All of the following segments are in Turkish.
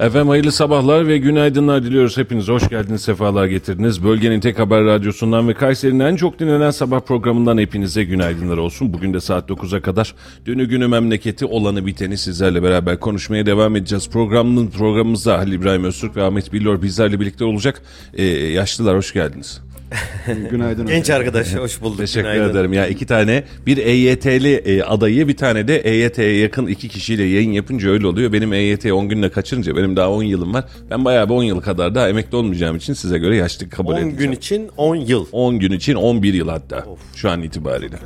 Efendim hayırlı sabahlar ve günaydınlar diliyoruz. Hepiniz hoş geldiniz, sefalar getirdiniz. Bölgenin tek haber radyosundan ve Kayseri'nin en çok dinlenen sabah programından hepinize günaydınlar olsun. Bugün de saat 9'a kadar dünü günü memleketi olanı biteni sizlerle beraber konuşmaya devam edeceğiz. Programın programımızda Halil İbrahim Öztürk ve Ahmet Billor bizlerle birlikte olacak. Ee, yaşlılar hoş geldiniz. Günaydın. Genç arkadaş hoş bulduk. Teşekkür Günaydın. ederim. Ya iki tane bir EYT'li e, adayı bir tane de EYT'ye yakın iki kişiyle yayın yapınca öyle oluyor. Benim EYT'yi 10 günle kaçırınca benim daha 10 yılım var. Ben bayağı bir 10 yıl kadar daha emekli olmayacağım için size göre yaşlı kabul 10 edeceğim. gün için 10 yıl. 10 gün için 11 yıl hatta şu an itibariyle.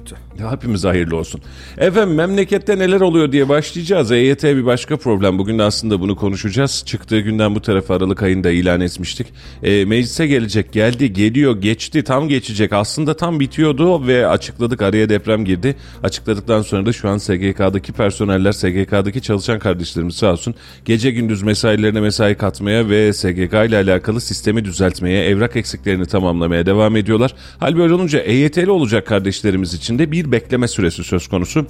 Ya hepimize hayırlı olsun. Efendim memlekette neler oluyor diye başlayacağız. EYT bir başka problem. Bugün de aslında bunu konuşacağız. Çıktığı günden bu tarafa Aralık ayında ilan etmiştik. E, meclise gelecek, geldi, geliyor, geçti, tam geçecek. Aslında tam bitiyordu ve açıkladık araya deprem girdi. Açıkladıktan sonra da şu an SGK'daki personeller, SGK'daki çalışan kardeşlerimiz sağ olsun gece gündüz mesailerine mesai katmaya ve SGK ile alakalı sistemi düzeltmeye, evrak eksiklerini tamamlamaya devam ediyorlar. Hal böyle olunca EYT'li olacak kardeşlerimiz için de bir bekleme süresi söz konusu.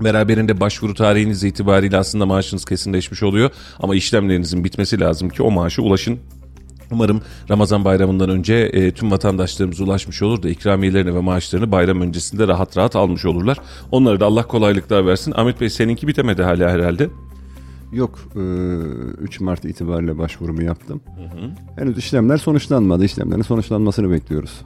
Beraberinde başvuru tarihiniz itibariyle aslında maaşınız kesinleşmiş oluyor. Ama işlemlerinizin bitmesi lazım ki o maaşa ulaşın. Umarım Ramazan bayramından önce e, tüm vatandaşlarımız ulaşmış olur da ikramiyelerini ve maaşlarını bayram öncesinde rahat rahat almış olurlar. Onlara da Allah kolaylıklar versin. Ahmet Bey seninki bitemedi hala herhalde. Yok, e, 3 Mart itibariyle başvurumu yaptım. Henüz işlemler sonuçlanmadı. İşlemlerin sonuçlanmasını bekliyoruz.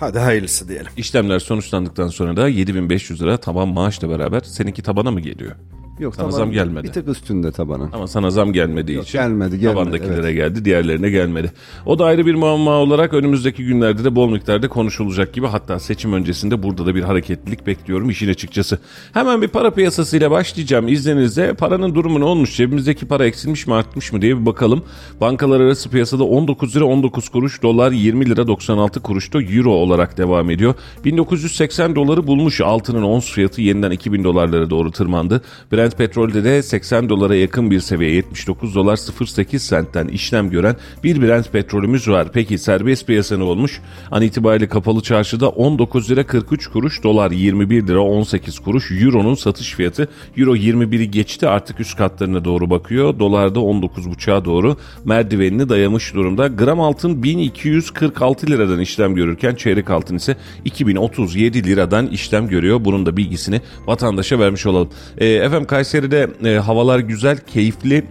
Hadi hayırlısı diyelim. İşlemler sonuçlandıktan sonra da 7500 lira taban maaşla beraber seninki tabana mı geliyor? Yok, Sana taban zam gelmedi. Bir tık üstünde tabanın. Ama sana zam gelmediği Yok, için gelmedi, gelmedi, tabandakilere evet. geldi, diğerlerine gelmedi. O da ayrı bir muamma olarak önümüzdeki günlerde de bol miktarda konuşulacak gibi hatta seçim öncesinde burada da bir hareketlilik bekliyorum işin açıkçası. Hemen bir para piyasasıyla başlayacağım izninizle. Paranın durumu ne olmuş? Cebimizdeki para eksilmiş mi artmış mı diye bir bakalım. Bankalar arası piyasada 19 lira 19 kuruş, dolar 20 lira 96 kuruşta euro olarak devam ediyor. 1980 doları bulmuş altının ons fiyatı yeniden 2000 dolarlara doğru tırmandı. Brent petrolde de 80 dolara yakın bir seviye 79 dolar 08 sentten işlem gören bir Brent petrolümüz var. Peki serbest piyasa ne olmuş? An itibariyle kapalı çarşıda 19 lira 43 kuruş, dolar 21 lira 18 kuruş, euronun satış fiyatı euro 21'i geçti artık üst katlarına doğru bakıyor. Dolarda 19.5'a doğru merdivenini dayamış durumda. Gram altın 1246 liradan işlem görürken çeyrek altın ise 2037 liradan işlem görüyor. Bunun da bilgisini vatandaşa vermiş olalım. Ee, efendim Kayseri'de e, havalar güzel, keyifli.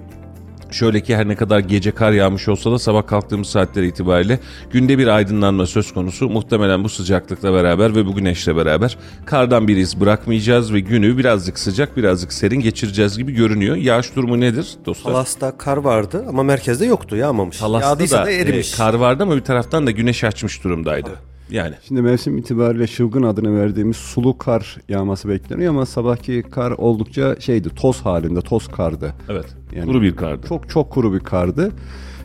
Şöyle ki her ne kadar gece kar yağmış olsa da sabah kalktığımız saatler itibariyle günde bir aydınlanma söz konusu. Muhtemelen bu sıcaklıkla beraber ve bu güneşle beraber kardan bir iz bırakmayacağız ve günü birazcık sıcak birazcık serin geçireceğiz gibi görünüyor. Yağış durumu nedir dostlar? Palas'ta kar vardı ama merkezde yoktu yağmamış. Talas'ta Yağdıysa da, da erimiş. e, kar vardı ama bir taraftan da güneş açmış durumdaydı. Yani Şimdi mevsim itibariyle çılgın adını verdiğimiz sulu kar yağması bekleniyor ama sabahki kar oldukça şeydi, toz halinde, toz kardı. evet Yani- kuru bir kardı. Çok çok kuru bir kardı.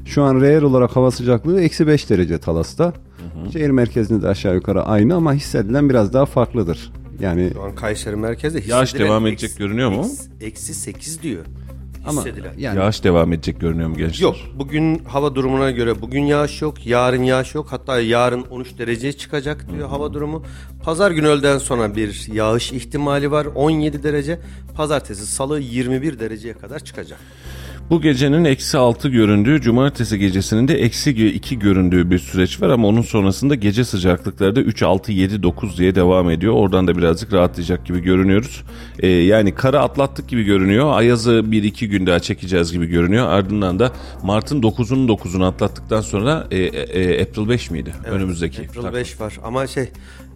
Şu an reel olarak hava sıcaklığı eksi 5 derece Talas'ta. Şehir merkezinde de aşağı yukarı aynı ama hissedilen biraz daha farklıdır. Yani Şu an Kayseri merkezde Yağış hissedilen devam eksi- edecek görünüyor mu? eksi- Eksi 8 diyor. Ama Hissedilen. yani Yağış devam edecek görünüyor mu gençler? Yok bugün hava durumuna göre bugün yağış yok yarın yağış yok hatta yarın 13 dereceye çıkacak diyor hava durumu. Pazar günü öğleden sonra bir yağış ihtimali var 17 derece pazartesi salı 21 dereceye kadar çıkacak. Bu gecenin eksi 6 göründüğü, cumartesi gecesinin de eksi 2 göründüğü bir süreç var ama onun sonrasında gece sıcaklıkları da 3, 6, 7, 9 diye devam ediyor. Oradan da birazcık rahatlayacak gibi görünüyoruz. Ee, yani karı atlattık gibi görünüyor. Ayaz'ı 1-2 gün daha çekeceğiz gibi görünüyor. Ardından da Mart'ın 9'unu 9'unu atlattıktan sonra e, e, e, April 5 miydi? Önümüzdeki. April Tak- 5 var ama şey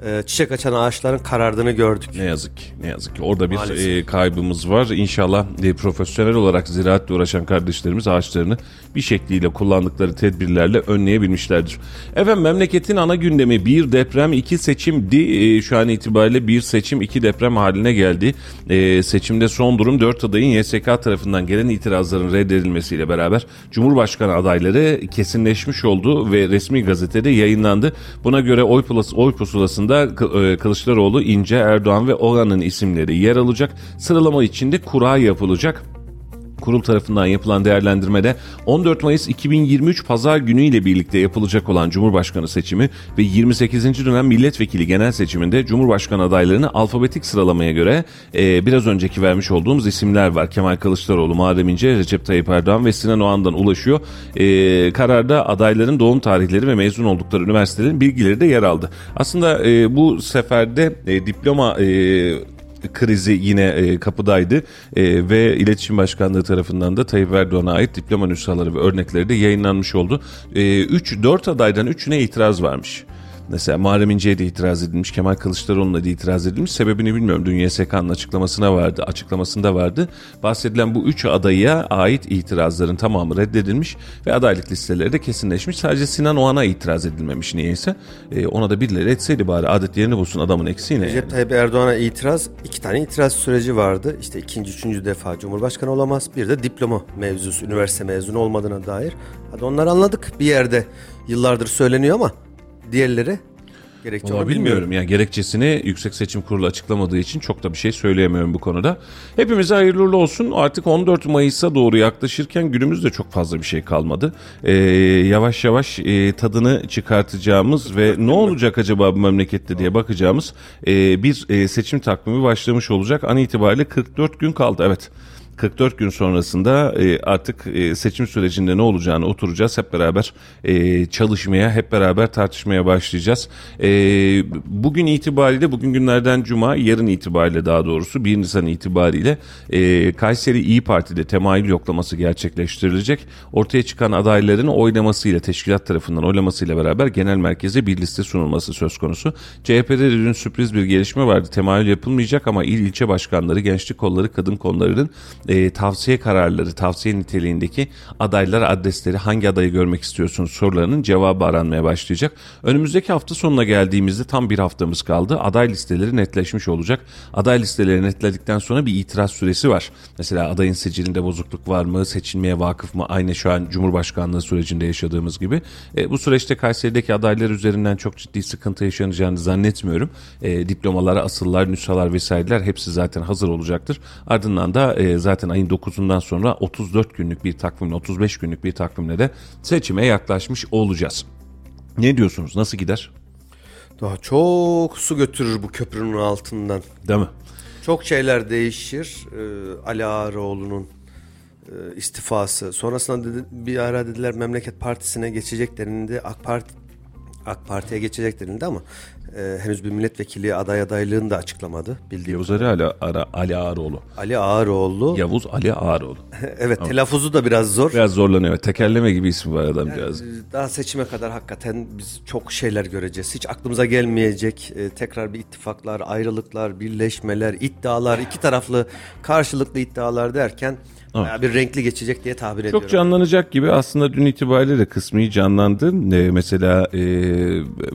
e, çiçek açan ağaçların karardığını gördük. Ne yazık ki, ne yazık ki. Orada bir Maalesef. e, kaybımız var. İnşallah e, profesyonel olarak ziraatle uğraşan kardeşlerimiz ağaçlarını bir şekliyle kullandıkları tedbirlerle önleyebilmişlerdir. Efendim memleketin ana gündemi bir deprem, iki seçimdi. E, şu an itibariyle bir seçim, iki deprem haline geldi. E, seçimde son durum dört adayın YSK tarafından gelen itirazların reddedilmesiyle beraber Cumhurbaşkanı adayları kesinleşmiş oldu ve resmi gazetede yayınlandı. Buna göre oy, pulas, oy pusulasında Kı- e, Kılıçdaroğlu, İnce, Erdoğan ve Oğan'ın isimleri yer alacak. Sıralama içinde kura yapılacak. Kurul tarafından yapılan değerlendirmede 14 Mayıs 2023 Pazar günü ile birlikte yapılacak olan Cumhurbaşkanı seçimi ve 28. dönem milletvekili genel seçiminde Cumhurbaşkanı adaylarını alfabetik sıralamaya göre e, biraz önceki vermiş olduğumuz isimler var. Kemal Kılıçdaroğlu, Muharrem İnce, Recep Tayyip Erdoğan ve Sinan Oğan'dan ulaşıyor. E, kararda adayların doğum tarihleri ve mezun oldukları üniversitelerin bilgileri de yer aldı. Aslında e, bu seferde e, diploma e, krizi yine e, kapıdaydı E, ve İletişim Başkanlığı tarafından da Tayyip Erdoğan'a ait diploma nüshaları ve örnekleri de yayınlanmış oldu. 3-4 adaydan 3'üne itiraz varmış. Mesela Muharrem İnce'ye de itiraz edilmiş, Kemal Kılıçdaroğlu'na da itiraz edilmiş. Sebebini bilmiyorum. Dün YSK'nın açıklamasına vardı, açıklamasında vardı. Bahsedilen bu üç adaya ait itirazların tamamı reddedilmiş ve adaylık listeleri de kesinleşmiş. Sadece Sinan Oğan'a itiraz edilmemiş niyeyse. E, ona da birileri etseydi bari adet yerini bulsun adamın eksiği ne? yani? Recep Tayyip Erdoğan'a itiraz, iki tane itiraz süreci vardı. İşte ikinci, üçüncü defa Cumhurbaşkanı olamaz. Bir de diploma mevzusu, üniversite mezunu olmadığına dair. Hadi onları anladık. Bir yerde yıllardır söyleniyor ama diğerleri gerekçe Valla onu bilmiyorum yani gerekçesini Yüksek Seçim Kurulu açıklamadığı için çok da bir şey söyleyemiyorum bu konuda. Hepimize hayırlı uğurlu olsun. Artık 14 Mayıs'a doğru yaklaşırken günümüzde çok fazla bir şey kalmadı. Ee, yavaş yavaş e, tadını çıkartacağımız ve ne olacak acaba bu memlekette diye bakacağımız e, bir e, seçim takvimi başlamış olacak. An itibariyle 44 gün kaldı evet. 44 gün sonrasında e, artık e, seçim sürecinde ne olacağını oturacağız hep beraber e, çalışmaya, hep beraber tartışmaya başlayacağız. Bugün itibariyle, bugün günlerden cuma, yarın itibariyle daha doğrusu 1 Nisan itibariyle Kayseri İyi Parti'de temayül yoklaması gerçekleştirilecek. Ortaya çıkan adayların oylamasıyla, teşkilat tarafından oylamasıyla beraber genel merkeze bir liste sunulması söz konusu. CHP'de de dün sürpriz bir gelişme vardı. Temayül yapılmayacak ama il ilçe başkanları, gençlik kolları, kadın kollarının e, tavsiye kararları, tavsiye niteliğindeki adaylar adresleri hangi adayı görmek istiyorsunuz sorularının cevabı aranmaya başlayacak. Önümüzdeki hafta sonuna geldiğimizde tam bir haftamız kaldı. Aday listeleri netleşmiş olacak. Aday listeleri netledikten sonra bir itiraz süresi var. Mesela adayın sicilinde bozukluk var mı, seçilmeye vakıf mı? Aynı şu an Cumhurbaşkanlığı sürecinde yaşadığımız gibi. E, bu süreçte Kayseri'deki adaylar üzerinden çok ciddi sıkıntı yaşanacağını zannetmiyorum. E, diplomalar, asıllar, nüshalar vesaireler hepsi zaten hazır olacaktır. Ardından da e, zaten ayın 9'undan sonra 34 günlük bir takvimle, 35 günlük bir takvimle de seçime yaklaşmış olacağız. Ne diyorsunuz? Nasıl gider? Daha çok su götürür bu köprünün altından. Değil mi? Çok şeyler değişir. Ee, Ali Ağaoğlu'nun e, istifası. Sonrasında dedi, bir ara dediler Memleket Partisi'ne geçecek denildi. AK Parti AK Parti'ye geçecek denildi ama e, henüz bir milletvekili aday adaylığını da açıklamadı bildiğim. Yavuz Ali, Ali, Ara- Ali Ağaroğlu. Ali Ağaroğlu. Yavuz Ali Ağaroğlu. evet telaffuzu da biraz zor. Biraz zorlanıyor. Tekerleme gibi ismi var adamcağız. Daha seçime kadar hakikaten biz çok şeyler göreceğiz. Hiç aklımıza gelmeyecek e, tekrar bir ittifaklar, ayrılıklar, birleşmeler, iddialar, iki taraflı karşılıklı iddialar derken bayağı bir renkli geçecek diye tahmin ediyorum. Çok canlanacak gibi aslında dün itibariyle de kısmi canlandı. Ee, mesela e,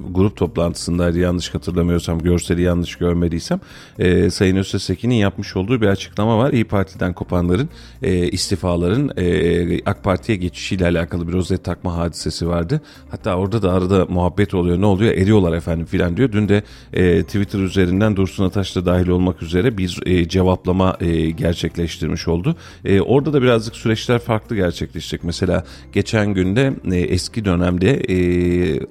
grup toplantısındaydı yanlış hatırlamıyorsam, görseli yanlış görmediysem. E, Sayın Öztesekin'in yapmış olduğu bir açıklama var. İyi Parti'den kopanların e, istifaların e, AK Parti'ye geçişiyle alakalı bir rozet takma hadisesi vardı. Hatta orada da arada muhabbet oluyor. Ne oluyor? Eriyorlar efendim filan diyor. Dün de e, Twitter üzerinden Dursun Ataş da dahil olmak üzere bir e, cevaplama e, gerçekleştirmiş oldu. E, orada da birazcık süreçler farklı gerçekleşecek. Mesela geçen günde e, eski dönemde e,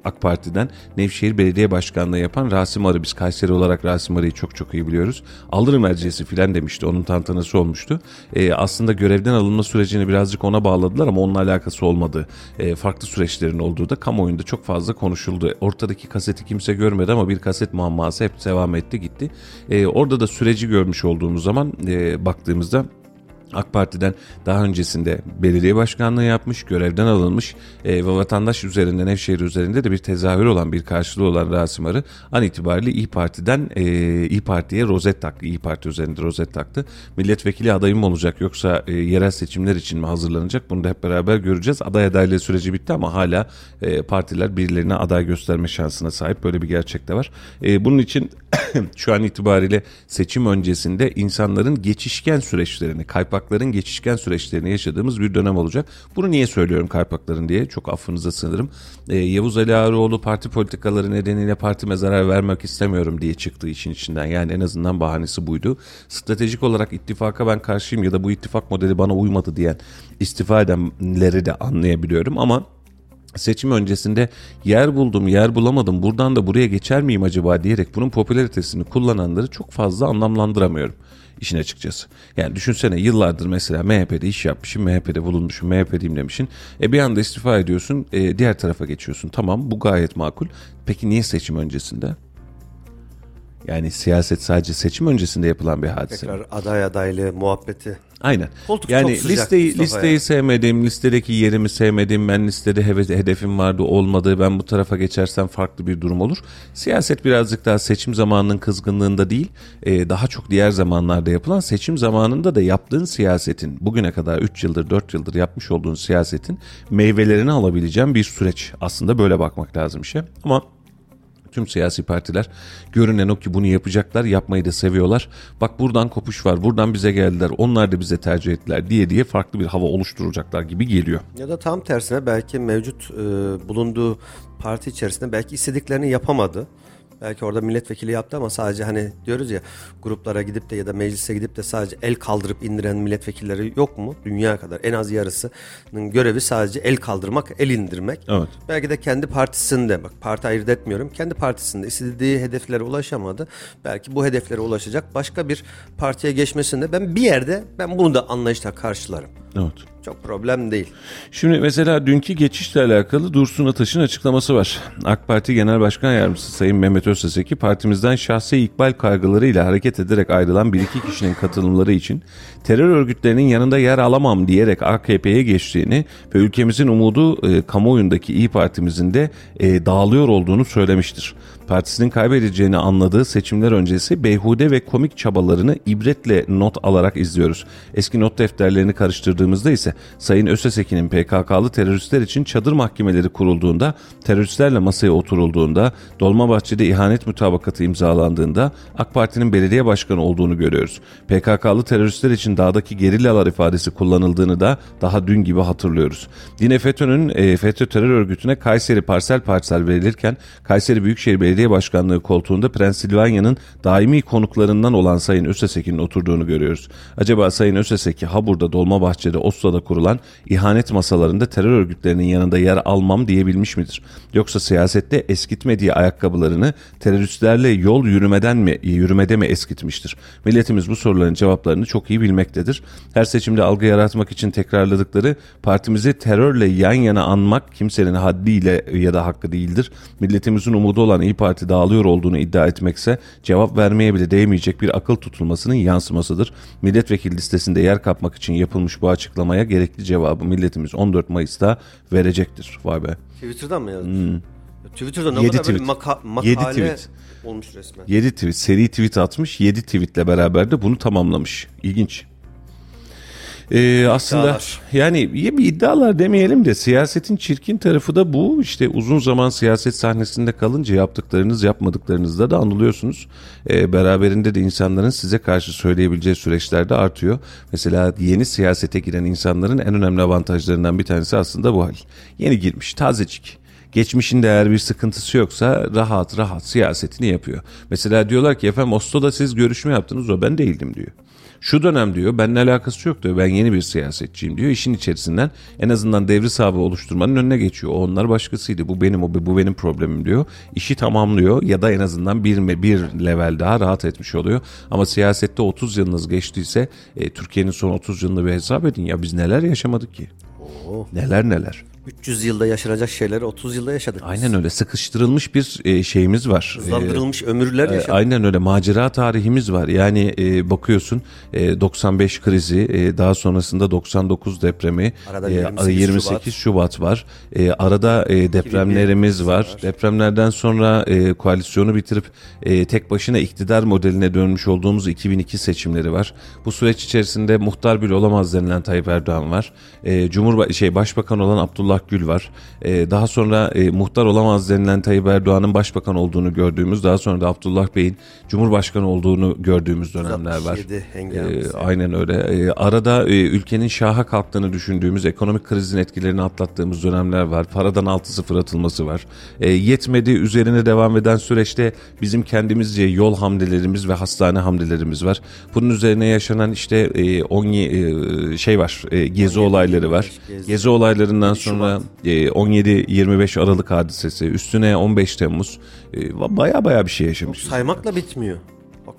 AK Parti'den Nevşehir Belediye Başkanlığı yapan Rasim Arı biz Kayseri olarak Rasim Arı'yı çok çok iyi biliyoruz. Aldırım erciyesi filan demişti. Onun tantanası olmuştu. E, aslında görevden alınma sürecini birazcık ona bağladılar ama onunla alakası olmadı. E, farklı süreçlerin olduğu da kamuoyunda çok fazla konuşuldu. Ortadaki kaseti kimse görmedi ama bir kaset muamması hep devam etti gitti. E, orada da süreci görmüş olduğumuz zaman e, baktığımızda AK Parti'den daha öncesinde belediye başkanlığı yapmış, görevden alınmış e, ve vatandaş üzerinde, Nevşehir üzerinde de bir tezahür olan, bir karşılığı olan Rasim Arı an itibariyle İyi Parti'den e, İyi Parti'ye rozet taktı. İyi Parti üzerinde rozet taktı. Milletvekili adayı mı olacak yoksa e, yerel seçimler için mi hazırlanacak? Bunu da hep beraber göreceğiz. Aday adaylığı süreci bitti ama hala e, partiler birilerine aday gösterme şansına sahip. Böyle bir gerçek de var. E, bunun için şu an itibariyle seçim öncesinde insanların geçişken süreçlerini, kaypakların geçişken süreçlerini yaşadığımız bir dönem olacak. Bunu niye söylüyorum kaypakların diye çok affınıza sığınırım. Ee, Yavuz Ali Ağaoğlu parti politikaları nedeniyle partime zarar vermek istemiyorum diye çıktığı işin içinden. Yani en azından bahanesi buydu. Stratejik olarak ittifaka ben karşıyım ya da bu ittifak modeli bana uymadı diyen istifa edenleri de anlayabiliyorum ama seçim öncesinde yer buldum yer bulamadım buradan da buraya geçer miyim acaba diyerek bunun popülaritesini kullananları çok fazla anlamlandıramıyorum işin açıkçası. Yani düşünsene yıllardır mesela MHP'de iş yapmışım, MHP'de bulunmuşum, MHP'deyim demişsin. E bir anda istifa ediyorsun, e, diğer tarafa geçiyorsun. Tamam bu gayet makul. Peki niye seçim öncesinde? Yani siyaset sadece seçim öncesinde yapılan bir hadise. Tekrar aday adaylığı muhabbeti. Aynen. Koltuk yani çok listeyi Mustafa listeyi ya. sevmedim, listedeki yerimi sevmedim. Ben listede heve- hedefim vardı, olmadı. Ben bu tarafa geçersem farklı bir durum olur. Siyaset birazcık daha seçim zamanının kızgınlığında değil, e, daha çok diğer zamanlarda yapılan seçim zamanında da yaptığın siyasetin, bugüne kadar 3 yıldır, 4 yıldır yapmış olduğun siyasetin meyvelerini alabileceğin bir süreç. Aslında böyle bakmak lazım işe. Ama Tüm siyasi partiler görünen o ki bunu yapacaklar, yapmayı da seviyorlar. Bak buradan kopuş var, buradan bize geldiler, onlar da bize tercih ettiler diye diye farklı bir hava oluşturacaklar gibi geliyor. Ya da tam tersine belki mevcut e, bulunduğu parti içerisinde belki istediklerini yapamadı. Belki orada milletvekili yaptı ama sadece hani diyoruz ya gruplara gidip de ya da meclise gidip de sadece el kaldırıp indiren milletvekilleri yok mu? Dünya kadar en az yarısının görevi sadece el kaldırmak, el indirmek. Evet. Belki de kendi partisinde bak parti ayırt etmiyorum. Kendi partisinde istediği hedeflere ulaşamadı. Belki bu hedeflere ulaşacak başka bir partiye geçmesinde ben bir yerde ben bunu da anlayışla karşılarım. Evet. Çok problem değil. Şimdi mesela dünkü geçişle alakalı Dursun Ataş'ın açıklaması var. AK Parti Genel Başkan Yardımcısı Sayın Mehmet Özseseki partimizden şahsi ikbal kaygılarıyla hareket ederek ayrılan bir iki kişinin katılımları için terör örgütlerinin yanında yer alamam diyerek AKP'ye geçtiğini ve ülkemizin umudu e, kamuoyundaki İyi Partimizin de e, dağılıyor olduğunu söylemiştir. Partisinin kaybedeceğini anladığı seçimler öncesi beyhude ve komik çabalarını ibretle not alarak izliyoruz. Eski not defterlerini karıştırdığımızda ise Sayın Ösesekin'in PKK'lı teröristler için çadır mahkemeleri kurulduğunda, teröristlerle masaya oturulduğunda, Dolmabahçe'de ihanet mutabakatı imzalandığında AK Parti'nin belediye başkanı olduğunu görüyoruz. PKK'lı teröristler için dağdaki gerillalar ifadesi kullanıldığını da daha dün gibi hatırlıyoruz. Yine FETÖ'nün e, FETÖ terör örgütüne Kayseri parsel parsel verilirken Kayseri Büyükşehir Belediye Başkanlığı koltuğunda Pensilvanya'nın daimi konuklarından olan Sayın Ösesekin'in oturduğunu görüyoruz. Acaba Sayın Öseseki ha burada Dolmabahçe'de Oslo'da kurulan ihanet masalarında terör örgütlerinin yanında yer almam diyebilmiş midir? Yoksa siyasette eskitmediği ayakkabılarını teröristlerle yol yürümeden mi yürümede mi eskitmiştir? Milletimiz bu soruların cevaplarını çok iyi bilmektedir. Her seçimde algı yaratmak için tekrarladıkları partimizi terörle yan yana anmak kimsenin haddiyle ya da hakkı değildir. Milletimizin umudu olan İyi Parti dağılıyor olduğunu iddia etmekse cevap vermeye bile değmeyecek bir akıl tutulmasının yansımasıdır. Milletvekili listesinde yer kapmak için yapılmış bu açıklamaya gerekli cevabı milletimiz 14 Mayıs'ta verecektir. Vay be. Twitter'dan mı yazmış? Twitter'da ne Yedi kadar tweet. maka- makale tweet. olmuş resmen. 7 tweet, seri tweet atmış. 7 tweetle beraber de bunu tamamlamış. İlginç. Ee, aslında İddialar. yani ya bir iddialar demeyelim de siyasetin çirkin tarafı da bu. İşte uzun zaman siyaset sahnesinde kalınca yaptıklarınız yapmadıklarınızda da anlıyorsunuz. Ee, beraberinde de insanların size karşı söyleyebileceği süreçler de artıyor. Mesela yeni siyasete giren insanların en önemli avantajlarından bir tanesi aslında bu hal. Yeni girmiş, tazecik. Geçmişinde eğer bir sıkıntısı yoksa rahat rahat siyasetini yapıyor. Mesela diyorlar ki efendim Oslo'da siz görüşme yaptınız o ben değildim diyor. Şu dönem diyor benimle alakası yok diyor ben yeni bir siyasetçiyim diyor. İşin içerisinden en azından devri sahibi oluşturmanın önüne geçiyor. O onlar başkasıydı bu benim o bu benim problemim diyor. İşi tamamlıyor ya da en azından bir, bir level daha rahat etmiş oluyor. Ama siyasette 30 yılınız geçtiyse e, Türkiye'nin son 30 yılını bir hesap edin ya biz neler yaşamadık ki. Neler neler. 300 yılda yaşanacak şeyleri 30 yılda yaşadık. biz. Aynen öyle sıkıştırılmış bir e, şeyimiz var. Hızlandırılmış ömürler E, yaşadık. Aynen öyle macera tarihimiz var. Yani e, bakıyorsun e, 95 krizi, e, daha sonrasında 99 depremi, Arada e, 28 28 Şubat var. E, arada e, depremlerimiz var. var. Depremlerden sonra e, koalisyonu bitirip e, tek başına iktidar modeline dönmüş olduğumuz 2002 seçimleri var. Bu süreç içerisinde muhtar bile olamaz denilen Tayyip Erdoğan var. E, Cumhurba şey Başbakan olan Abdullah Gül var. E, daha sonra e, muhtar olamaz denilen Tayyip Erdoğan'ın başbakan olduğunu gördüğümüz, daha sonra da Abdullah Bey'in Cumhurbaşkanı olduğunu gördüğümüz dönemler var. 67 E, aynen öyle. E, arada e, ülkenin şaha kalktığını düşündüğümüz, ekonomik krizin etkilerini atlattığımız dönemler var. Paradan 6-0 atılması var. E, yetmedi, üzerine devam eden süreçte bizim kendimizce yol hamlelerimiz ve hastane hamlelerimiz var. Bunun üzerine yaşanan işte e, 10 e, şey var, e, gezi olayları var. gezi. Gezi olaylarından sonra e, 17-25 Aralık hadisesi, üstüne 15 Temmuz e, baya baya bir şey yaşamışız. Saymakla bitmiyor.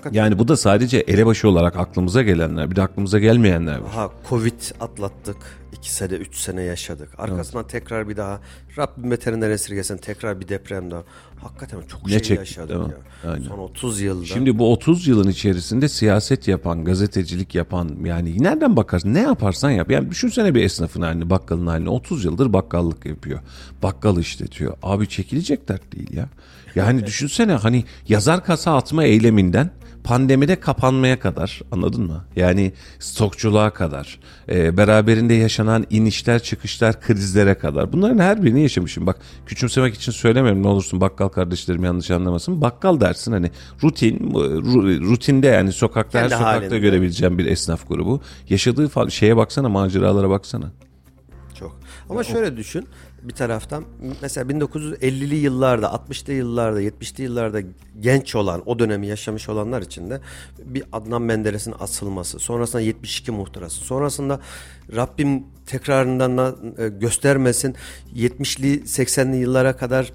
Hakikaten. Yani bu da sadece elebaşı olarak aklımıza gelenler, bir de aklımıza gelmeyenler var. Aha Covid atlattık. 2 sene 3 sene yaşadık. Arkasından tekrar bir daha Rabbim beterinden esirgesin tekrar bir deprem daha. Hakikaten çok Ne şey çektik, yaşadık ya. Aynen. Son 30 yılda. Şimdi bu 30 yılın içerisinde siyaset yapan, gazetecilik yapan yani nereden bakarsın ne yaparsan yap. Yani düşünsene bir esnafın halini, bakkalın halini. 30 yıldır bakkallık yapıyor. Bakkal işletiyor. Abi çekilecek dert değil ya. Yani düşünsene hani yazar kasa atma eyleminden pandemide kapanmaya kadar anladın mı? Yani stokçuluğa kadar, e, beraberinde yaşanan inişler çıkışlar krizlere kadar. Bunların her birini yaşamışım. Bak küçümsemek için söylemiyorum ne olursun bakkal kardeşlerim yanlış anlamasın. Bakkal dersin hani rutin, ru- rutinde yani sokakta her sokakta halinde. görebileceğim bir esnaf grubu. Yaşadığı şeye baksana maceralara baksana. Çok. Ama şöyle düşün bir taraftan. Mesela 1950'li yıllarda, 60'lı yıllarda, 70'li yıllarda genç olan, o dönemi yaşamış olanlar için de bir Adnan Menderes'in asılması, sonrasında 72 muhtırası, sonrasında Rabbim tekrarından da, e, göstermesin 70'li 80'li yıllara kadar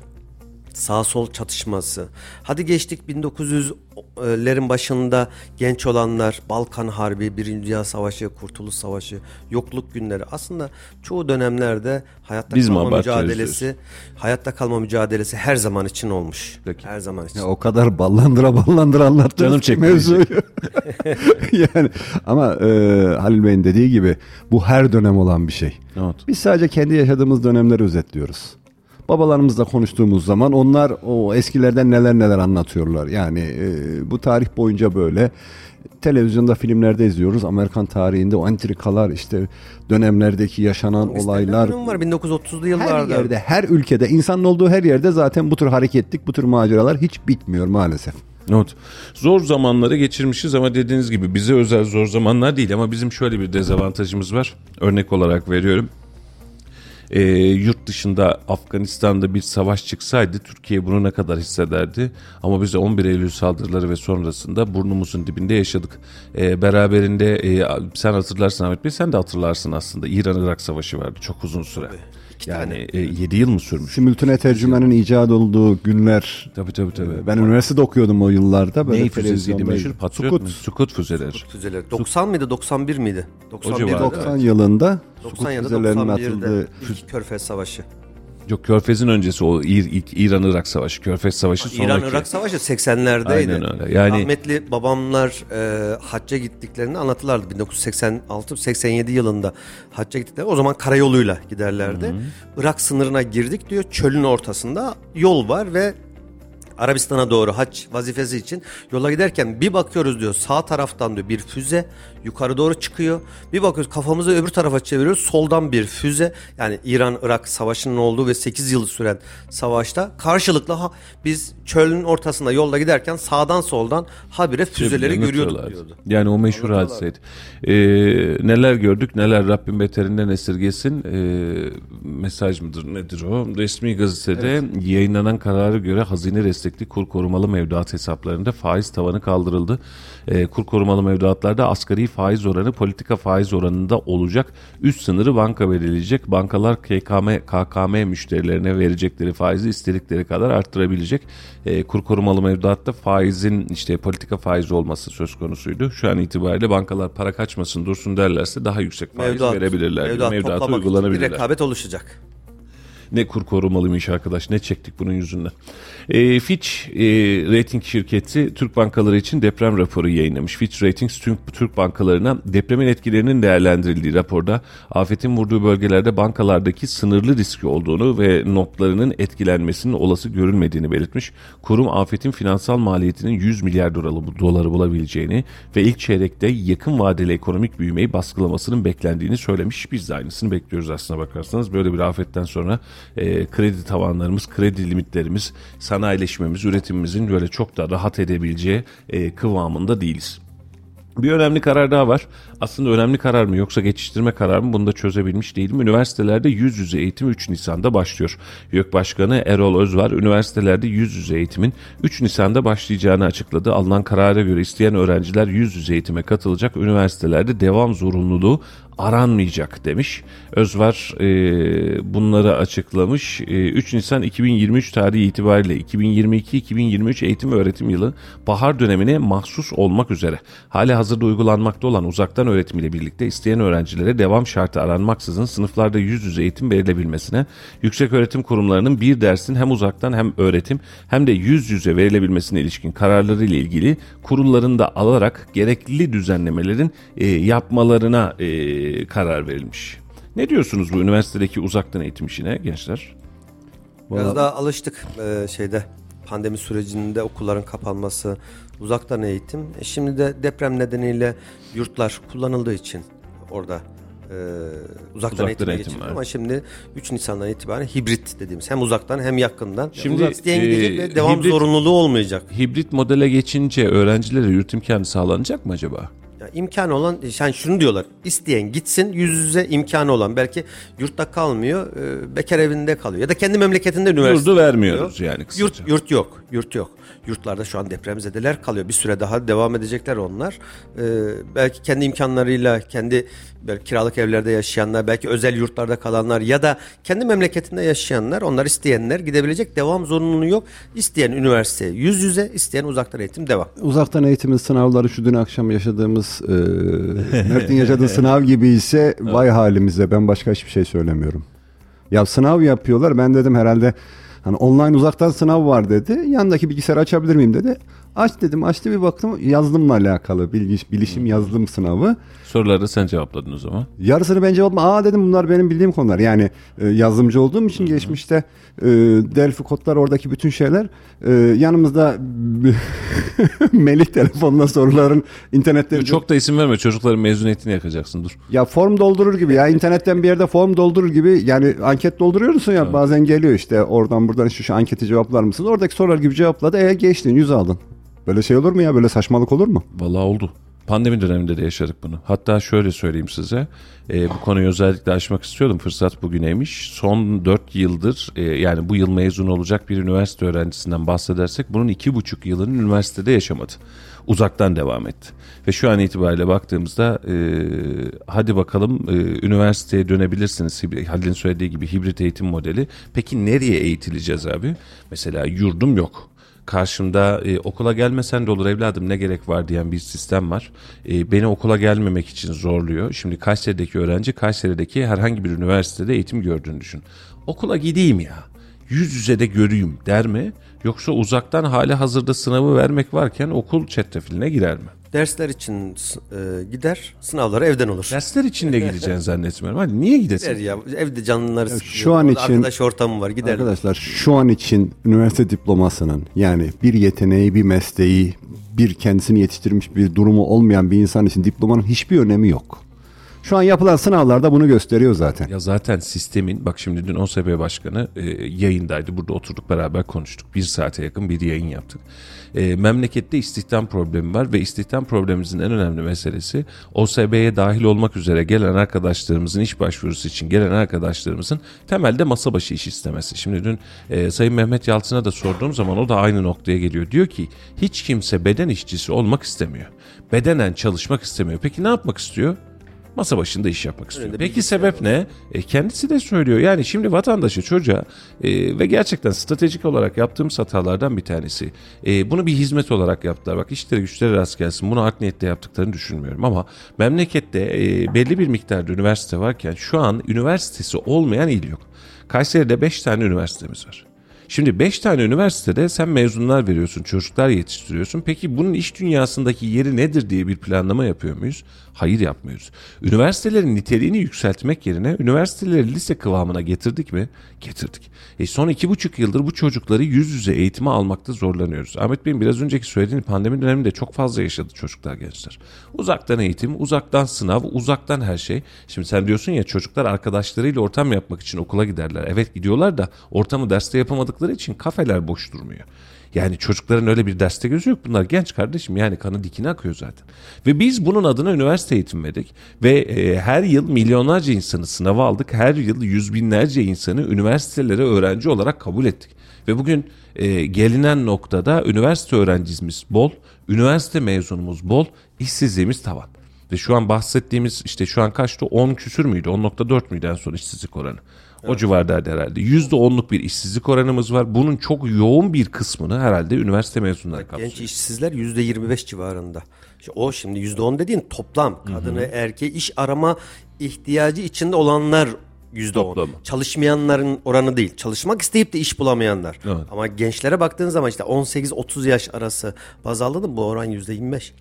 sağ sol çatışması. Hadi geçtik 1900'lerin başında genç olanlar Balkan Harbi, Birinci Dünya Savaşı, Kurtuluş Savaşı, yokluk günleri. Aslında çoğu dönemlerde hayatta Biz kalma mücadelesi, hayatta kalma mücadelesi her zaman için olmuş. Peki. Her zaman için. Ya o kadar ballandıra ballandıra anlattınız Canım çekti mevzuyu. yani ama e, Halil Bey'in dediği gibi bu her dönem olan bir şey. Evet. Biz sadece kendi yaşadığımız dönemleri özetliyoruz. Babalarımızla konuştuğumuz zaman onlar o eskilerden neler neler anlatıyorlar. Yani e, bu tarih boyunca böyle televizyonda filmlerde izliyoruz. Amerikan tarihinde o entrikalar işte dönemlerdeki yaşanan olaylar. Durum var 1930'lu Her yıllarda. yerde, her ülkede, insanın olduğu her yerde zaten bu tür hareketlik, bu tür maceralar hiç bitmiyor maalesef. Evet. Zor zamanları geçirmişiz ama dediğiniz gibi bize özel zor zamanlar değil ama bizim şöyle bir dezavantajımız var. Örnek olarak veriyorum. Ee, yurt dışında Afganistan'da bir savaş çıksaydı Türkiye bunu ne kadar hissederdi? Ama biz 11 Eylül saldırıları ve sonrasında burnumuzun dibinde yaşadık. Ee, beraberinde e, sen hatırlarsın Ahmet Bey sen de hatırlarsın aslında İran-Irak savaşı vardı çok uzun süre. Yani e, 7 yıl mı sürmüş? Simültüne tercümenin icat olduğu günler. Tabii tabii tabii. Ben üniversitede okuyordum o yıllarda. Böyle Ney füzesiydi meşhur? Patriot Sukut. mu? Sukut füzeleri. Füzeleri. 90 mıydı 91 miydi? 91 civarda. 90 yılında 90 ya da füzelerinin 91'de atıldığı ilk Körfez Savaşı. Yok Körfez'in öncesi o ilk İran-Irak savaşı. Körfez savaşı sonraki. İran-Irak Savaşı 80'lerdeydi. Aynen öyle. Yani- Rahmetli babamlar e, hacca gittiklerini anlatırlardı. 1986-87 yılında hacca gittikleri. O zaman karayoluyla giderlerdi. Irak sınırına girdik diyor. Çölün ortasında yol var ve Arabistan'a doğru hac vazifesi için yola giderken bir bakıyoruz diyor sağ taraftan diyor bir füze yukarı doğru çıkıyor. Bir bakıyoruz kafamızı öbür tarafa çeviriyoruz soldan bir füze yani İran-Irak savaşının olduğu ve 8 yıl süren savaşta karşılıklı ha, biz çölün ortasında yolda giderken sağdan soldan habire füzeleri Birbirlerini görüyorduk diyordu. Yani o meşhur hadiseydi. Ee, neler gördük neler Rabbim beterinden esirgesin ee, mesaj mıdır nedir o? Resmi gazetede yayınlanan karara göre hazine destekli kur korumalı mevduat hesaplarında faiz tavanı kaldırıldı. Ee, kur korumalı mevduatlarda asgari faiz oranı politika faiz oranında olacak. Üst sınırı banka belirleyecek. Bankalar KKM, KKM müşterilerine verecekleri faizi istedikleri kadar arttırabilecek. Ee, kur korumalı mevduatta faizin işte politika faizi olması söz konusuydu. Şu an itibariyle bankalar para kaçmasın dursun derlerse daha yüksek faiz verebilirler. mevduat Mevduata toplamak için bir uygulanabilirler. rekabet oluşacak. Ne kur korumalıymış arkadaş ne çektik bunun yüzünden. E, Fitch e, rating şirketi Türk bankaları için deprem raporu yayınlamış. Fitch Ratings tüm Türk bankalarına depremin etkilerinin değerlendirildiği raporda afetin vurduğu bölgelerde bankalardaki sınırlı riski olduğunu ve notlarının etkilenmesinin olası görülmediğini belirtmiş. Kurum afetin finansal maliyetinin 100 milyar doları bulabileceğini ve ilk çeyrekte yakın vadeli ekonomik büyümeyi baskılamasının beklendiğini söylemiş. Biz de aynısını bekliyoruz aslına bakarsanız. Böyle bir afetten sonra e, kredi tavanlarımız, kredi limitlerimiz, sanayileşmemiz, üretimimizin böyle çok da rahat edebileceği e, kıvamında değiliz. Bir önemli karar daha var. Aslında önemli karar mı yoksa geçiştirme karar mı bunu da çözebilmiş değilim. Üniversitelerde yüz yüze eğitim 3 Nisan'da başlıyor. YÖK Başkanı Erol Özvar üniversitelerde yüz yüze eğitimin 3 Nisan'da başlayacağını açıkladı. Alınan karara göre isteyen öğrenciler yüz yüze eğitime katılacak. Üniversitelerde devam zorunluluğu aranmayacak demiş. Özvar e, bunları açıklamış. E, 3 Nisan 2023 tarihi itibariyle 2022-2023 eğitim öğretim yılı bahar dönemine mahsus olmak üzere hali hazırda uygulanmakta olan uzaktan öğretim ile birlikte isteyen öğrencilere devam şartı aranmaksızın sınıflarda yüz yüze eğitim verilebilmesine, yüksek öğretim kurumlarının bir dersin hem uzaktan hem öğretim hem de yüz yüze verilebilmesine ilişkin kararları ile ilgili kurullarında alarak gerekli düzenlemelerin e, yapmalarına e, karar verilmiş. Ne diyorsunuz bu üniversitedeki uzaktan eğitim işine gençler? Biraz daha alıştık e, şeyde pandemi sürecinde okulların kapanması, uzaktan eğitim. E, şimdi de deprem nedeniyle yurtlar kullanıldığı için orada e, uzaktan, Uzaktan eğitime eğitim geçildi ama şimdi 3 Nisan'dan itibaren hibrit dediğimiz hem uzaktan hem yakından. Şimdi, Şimdi isteyen gidecek e, ve devam hibrit- zorunluluğu olmayacak. Hibrit modele geçince öğrencilere yurt imkanı sağlanacak mı acaba? İmkanı olan yani şunu diyorlar. isteyen gitsin yüz yüze imkanı olan belki yurtta kalmıyor, e, bekar evinde kalıyor ya da kendi memleketinde üniversite. Yurdu vermiyoruz okuyor. yani kısaca. Yurt yurt yok. Yurt yok. Yurtlarda şu an depremzedeler kalıyor. Bir süre daha devam edecekler onlar. E, belki kendi imkanlarıyla kendi belki kiralık evlerde yaşayanlar, belki özel yurtlarda kalanlar ya da kendi memleketinde yaşayanlar, onlar isteyenler gidebilecek. Devam zorunluluğu yok. İsteyen üniversiteye yüz yüze, isteyen uzaktan eğitim devam. Uzaktan eğitimin sınavları şu dün akşam yaşadığımız e, Mert'in yaşadığı sınav gibi ise vay halimize ben başka hiçbir şey söylemiyorum. Ya sınav yapıyorlar ben dedim herhalde hani online uzaktan sınav var dedi. Yandaki bilgisayarı açabilir miyim dedi. Aç dedim açtı bir baktım yazılımla alakalı bilgiş, bilişim yazılım sınavı. Soruları sen cevapladın o zaman. Yarısını ben cevapladım. Aa dedim bunlar benim bildiğim konular. Yani e, yazılımcı olduğum için geçmişte e, Delphi kodlar oradaki bütün şeyler e, yanımızda Melih telefonla soruların internetten Çok da isim verme çocukların mezuniyetini yakacaksın dur. ya form doldurur gibi ya internetten bir yerde form doldurur gibi yani anket dolduruyorsun ya bazen geliyor işte oradan buradan şu, şu anketi cevaplar mısınız? Oradaki sorular gibi cevapladı. E geçtin 100 aldın. Böyle şey olur mu ya? Böyle saçmalık olur mu? Vallahi oldu. Pandemi döneminde de yaşadık bunu. Hatta şöyle söyleyeyim size. e, bu konuyu özellikle açmak istiyordum. Fırsat bugüneymiş. Son 4 yıldır e, yani bu yıl mezun olacak bir üniversite öğrencisinden bahsedersek bunun 2,5 yılını üniversitede yaşamadı. Uzaktan devam etti. Ve şu an itibariyle baktığımızda e, hadi bakalım e, üniversiteye dönebilirsiniz. Halil'in söylediği gibi hibrit eğitim modeli. Peki nereye eğitileceğiz abi? Mesela yurdum yok karşımda e, okula gelmesen de olur evladım ne gerek var diyen bir sistem var. E, beni okula gelmemek için zorluyor. Şimdi Kayseri'deki öğrenci Kayseri'deki herhangi bir üniversitede eğitim gördüğünü düşün. Okula gideyim ya. Yüz yüze de göreyim der mi? Yoksa uzaktan hali hazırda sınavı vermek varken okul çetrefiline girer mi? Dersler için e, gider, sınavları evden olur. Dersler için de gideceğini zannetmiyorum. Hadi niye Gider gidesin? ya evde canlıları sıkılıyor. şu an Orada için- arkadaş ortamı var gider. Arkadaşlar şu an için üniversite diplomasının yani bir yeteneği, bir mesleği, bir kendisini yetiştirmiş bir durumu olmayan bir insan için diplomanın hiçbir önemi yok. Şu an yapılan sınavlarda bunu gösteriyor zaten. Ya zaten sistemin bak şimdi dün OSB Başkanı e, yayındaydı. Burada oturduk beraber konuştuk. Bir saate yakın bir yayın yaptık. E, memlekette istihdam problemi var ve istihdam problemimizin en önemli meselesi OSB'ye dahil olmak üzere gelen arkadaşlarımızın iş başvurusu için gelen arkadaşlarımızın temelde masa başı iş istemesi. Şimdi dün e, Sayın Mehmet Yalçın'a da sorduğum zaman o da aynı noktaya geliyor. Diyor ki hiç kimse beden işçisi olmak istemiyor. Bedenen çalışmak istemiyor. Peki ne yapmak istiyor? Masa başında iş yapmak istiyor. Peki sebep ne? E, kendisi de söylüyor. Yani şimdi vatandaşı çocuğa e, ve gerçekten stratejik olarak yaptığımız hatalardan bir tanesi. E, bunu bir hizmet olarak yaptılar. Bak işleri güçleri rast gelsin. Bunu art niyetle yaptıklarını düşünmüyorum ama memlekette e, belli bir miktarda üniversite varken şu an üniversitesi olmayan il yok. Kayseri'de 5 tane üniversitemiz var. Şimdi 5 tane üniversitede sen mezunlar veriyorsun, çocuklar yetiştiriyorsun. Peki bunun iş dünyasındaki yeri nedir diye bir planlama yapıyor muyuz? Hayır yapmıyoruz. Üniversitelerin niteliğini yükseltmek yerine üniversiteleri lise kıvamına getirdik mi? Getirdik. E son iki buçuk yıldır bu çocukları yüz yüze eğitime almakta zorlanıyoruz. Ahmet Bey'in biraz önceki söylediğini pandemi döneminde çok fazla yaşadı çocuklar gençler. Uzaktan eğitim, uzaktan sınav, uzaktan her şey. Şimdi sen diyorsun ya çocuklar arkadaşlarıyla ortam yapmak için okula giderler. Evet gidiyorlar da ortamı derste yapamadıkları için kafeler boş durmuyor. Yani çocukların öyle bir derste gözü yok. Bunlar genç kardeşim yani kanı dikine akıyor zaten. Ve biz bunun adına üniversite eğitim verdik. Ve e, her yıl milyonlarca insanı sınava aldık. Her yıl yüz binlerce insanı üniversitelere öğrenci olarak kabul ettik. Ve bugün e, gelinen noktada üniversite öğrencimiz bol, üniversite mezunumuz bol, işsizliğimiz tavan. Ve şu an bahsettiğimiz işte şu an kaçtı? 10 küsür müydü? 10.4 müydü en son işsizlik oranı? O civardaydı herhalde. %10'luk bir işsizlik oranımız var. Bunun çok yoğun bir kısmını herhalde üniversite mezunları kapsıyor. Genç işsizler yüzde 25 civarında. İşte o şimdi yüzde 10 dediğin toplam kadını erkeği iş arama ihtiyacı içinde olanlar yüzde 10. Toplamı. Çalışmayanların oranı değil. Çalışmak isteyip de iş bulamayanlar. Evet. Ama gençlere baktığın zaman işte 18-30 yaş arası baz aldın bu oran yüzde 25.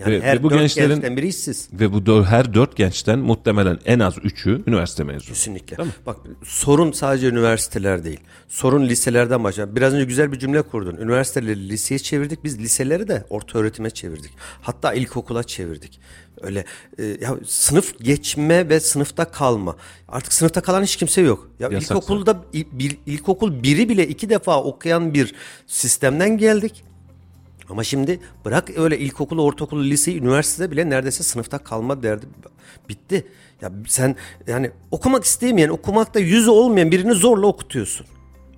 Yani Ve- her ve bu dört gençlerin- gençten biri işsiz. Ve bu dö- her dört gençten muhtemelen en az üçü üniversite mezunu. Kesinlikle. Bak sorun sadece üniversiteler değil. Sorun liselerden başlar. Biraz önce güzel bir cümle kurdun. Üniversiteleri liseye çevirdik. Biz liseleri de orta öğretime çevirdik. Hatta ilkokula çevirdik. Öyle e, ya sınıf geçme ve sınıfta kalma. Artık sınıfta kalan hiç kimse yok. Ya Yasak ilkokulda il- bir, ilkokul biri bile iki defa okuyan bir sistemden geldik. Ama şimdi bırak öyle ilkokulu, ortaokulu, liseyi, üniversitede bile neredeyse sınıfta kalma derdi bitti. Ya sen yani okumak istemeyen, okumakta yüzü olmayan birini zorla okutuyorsun.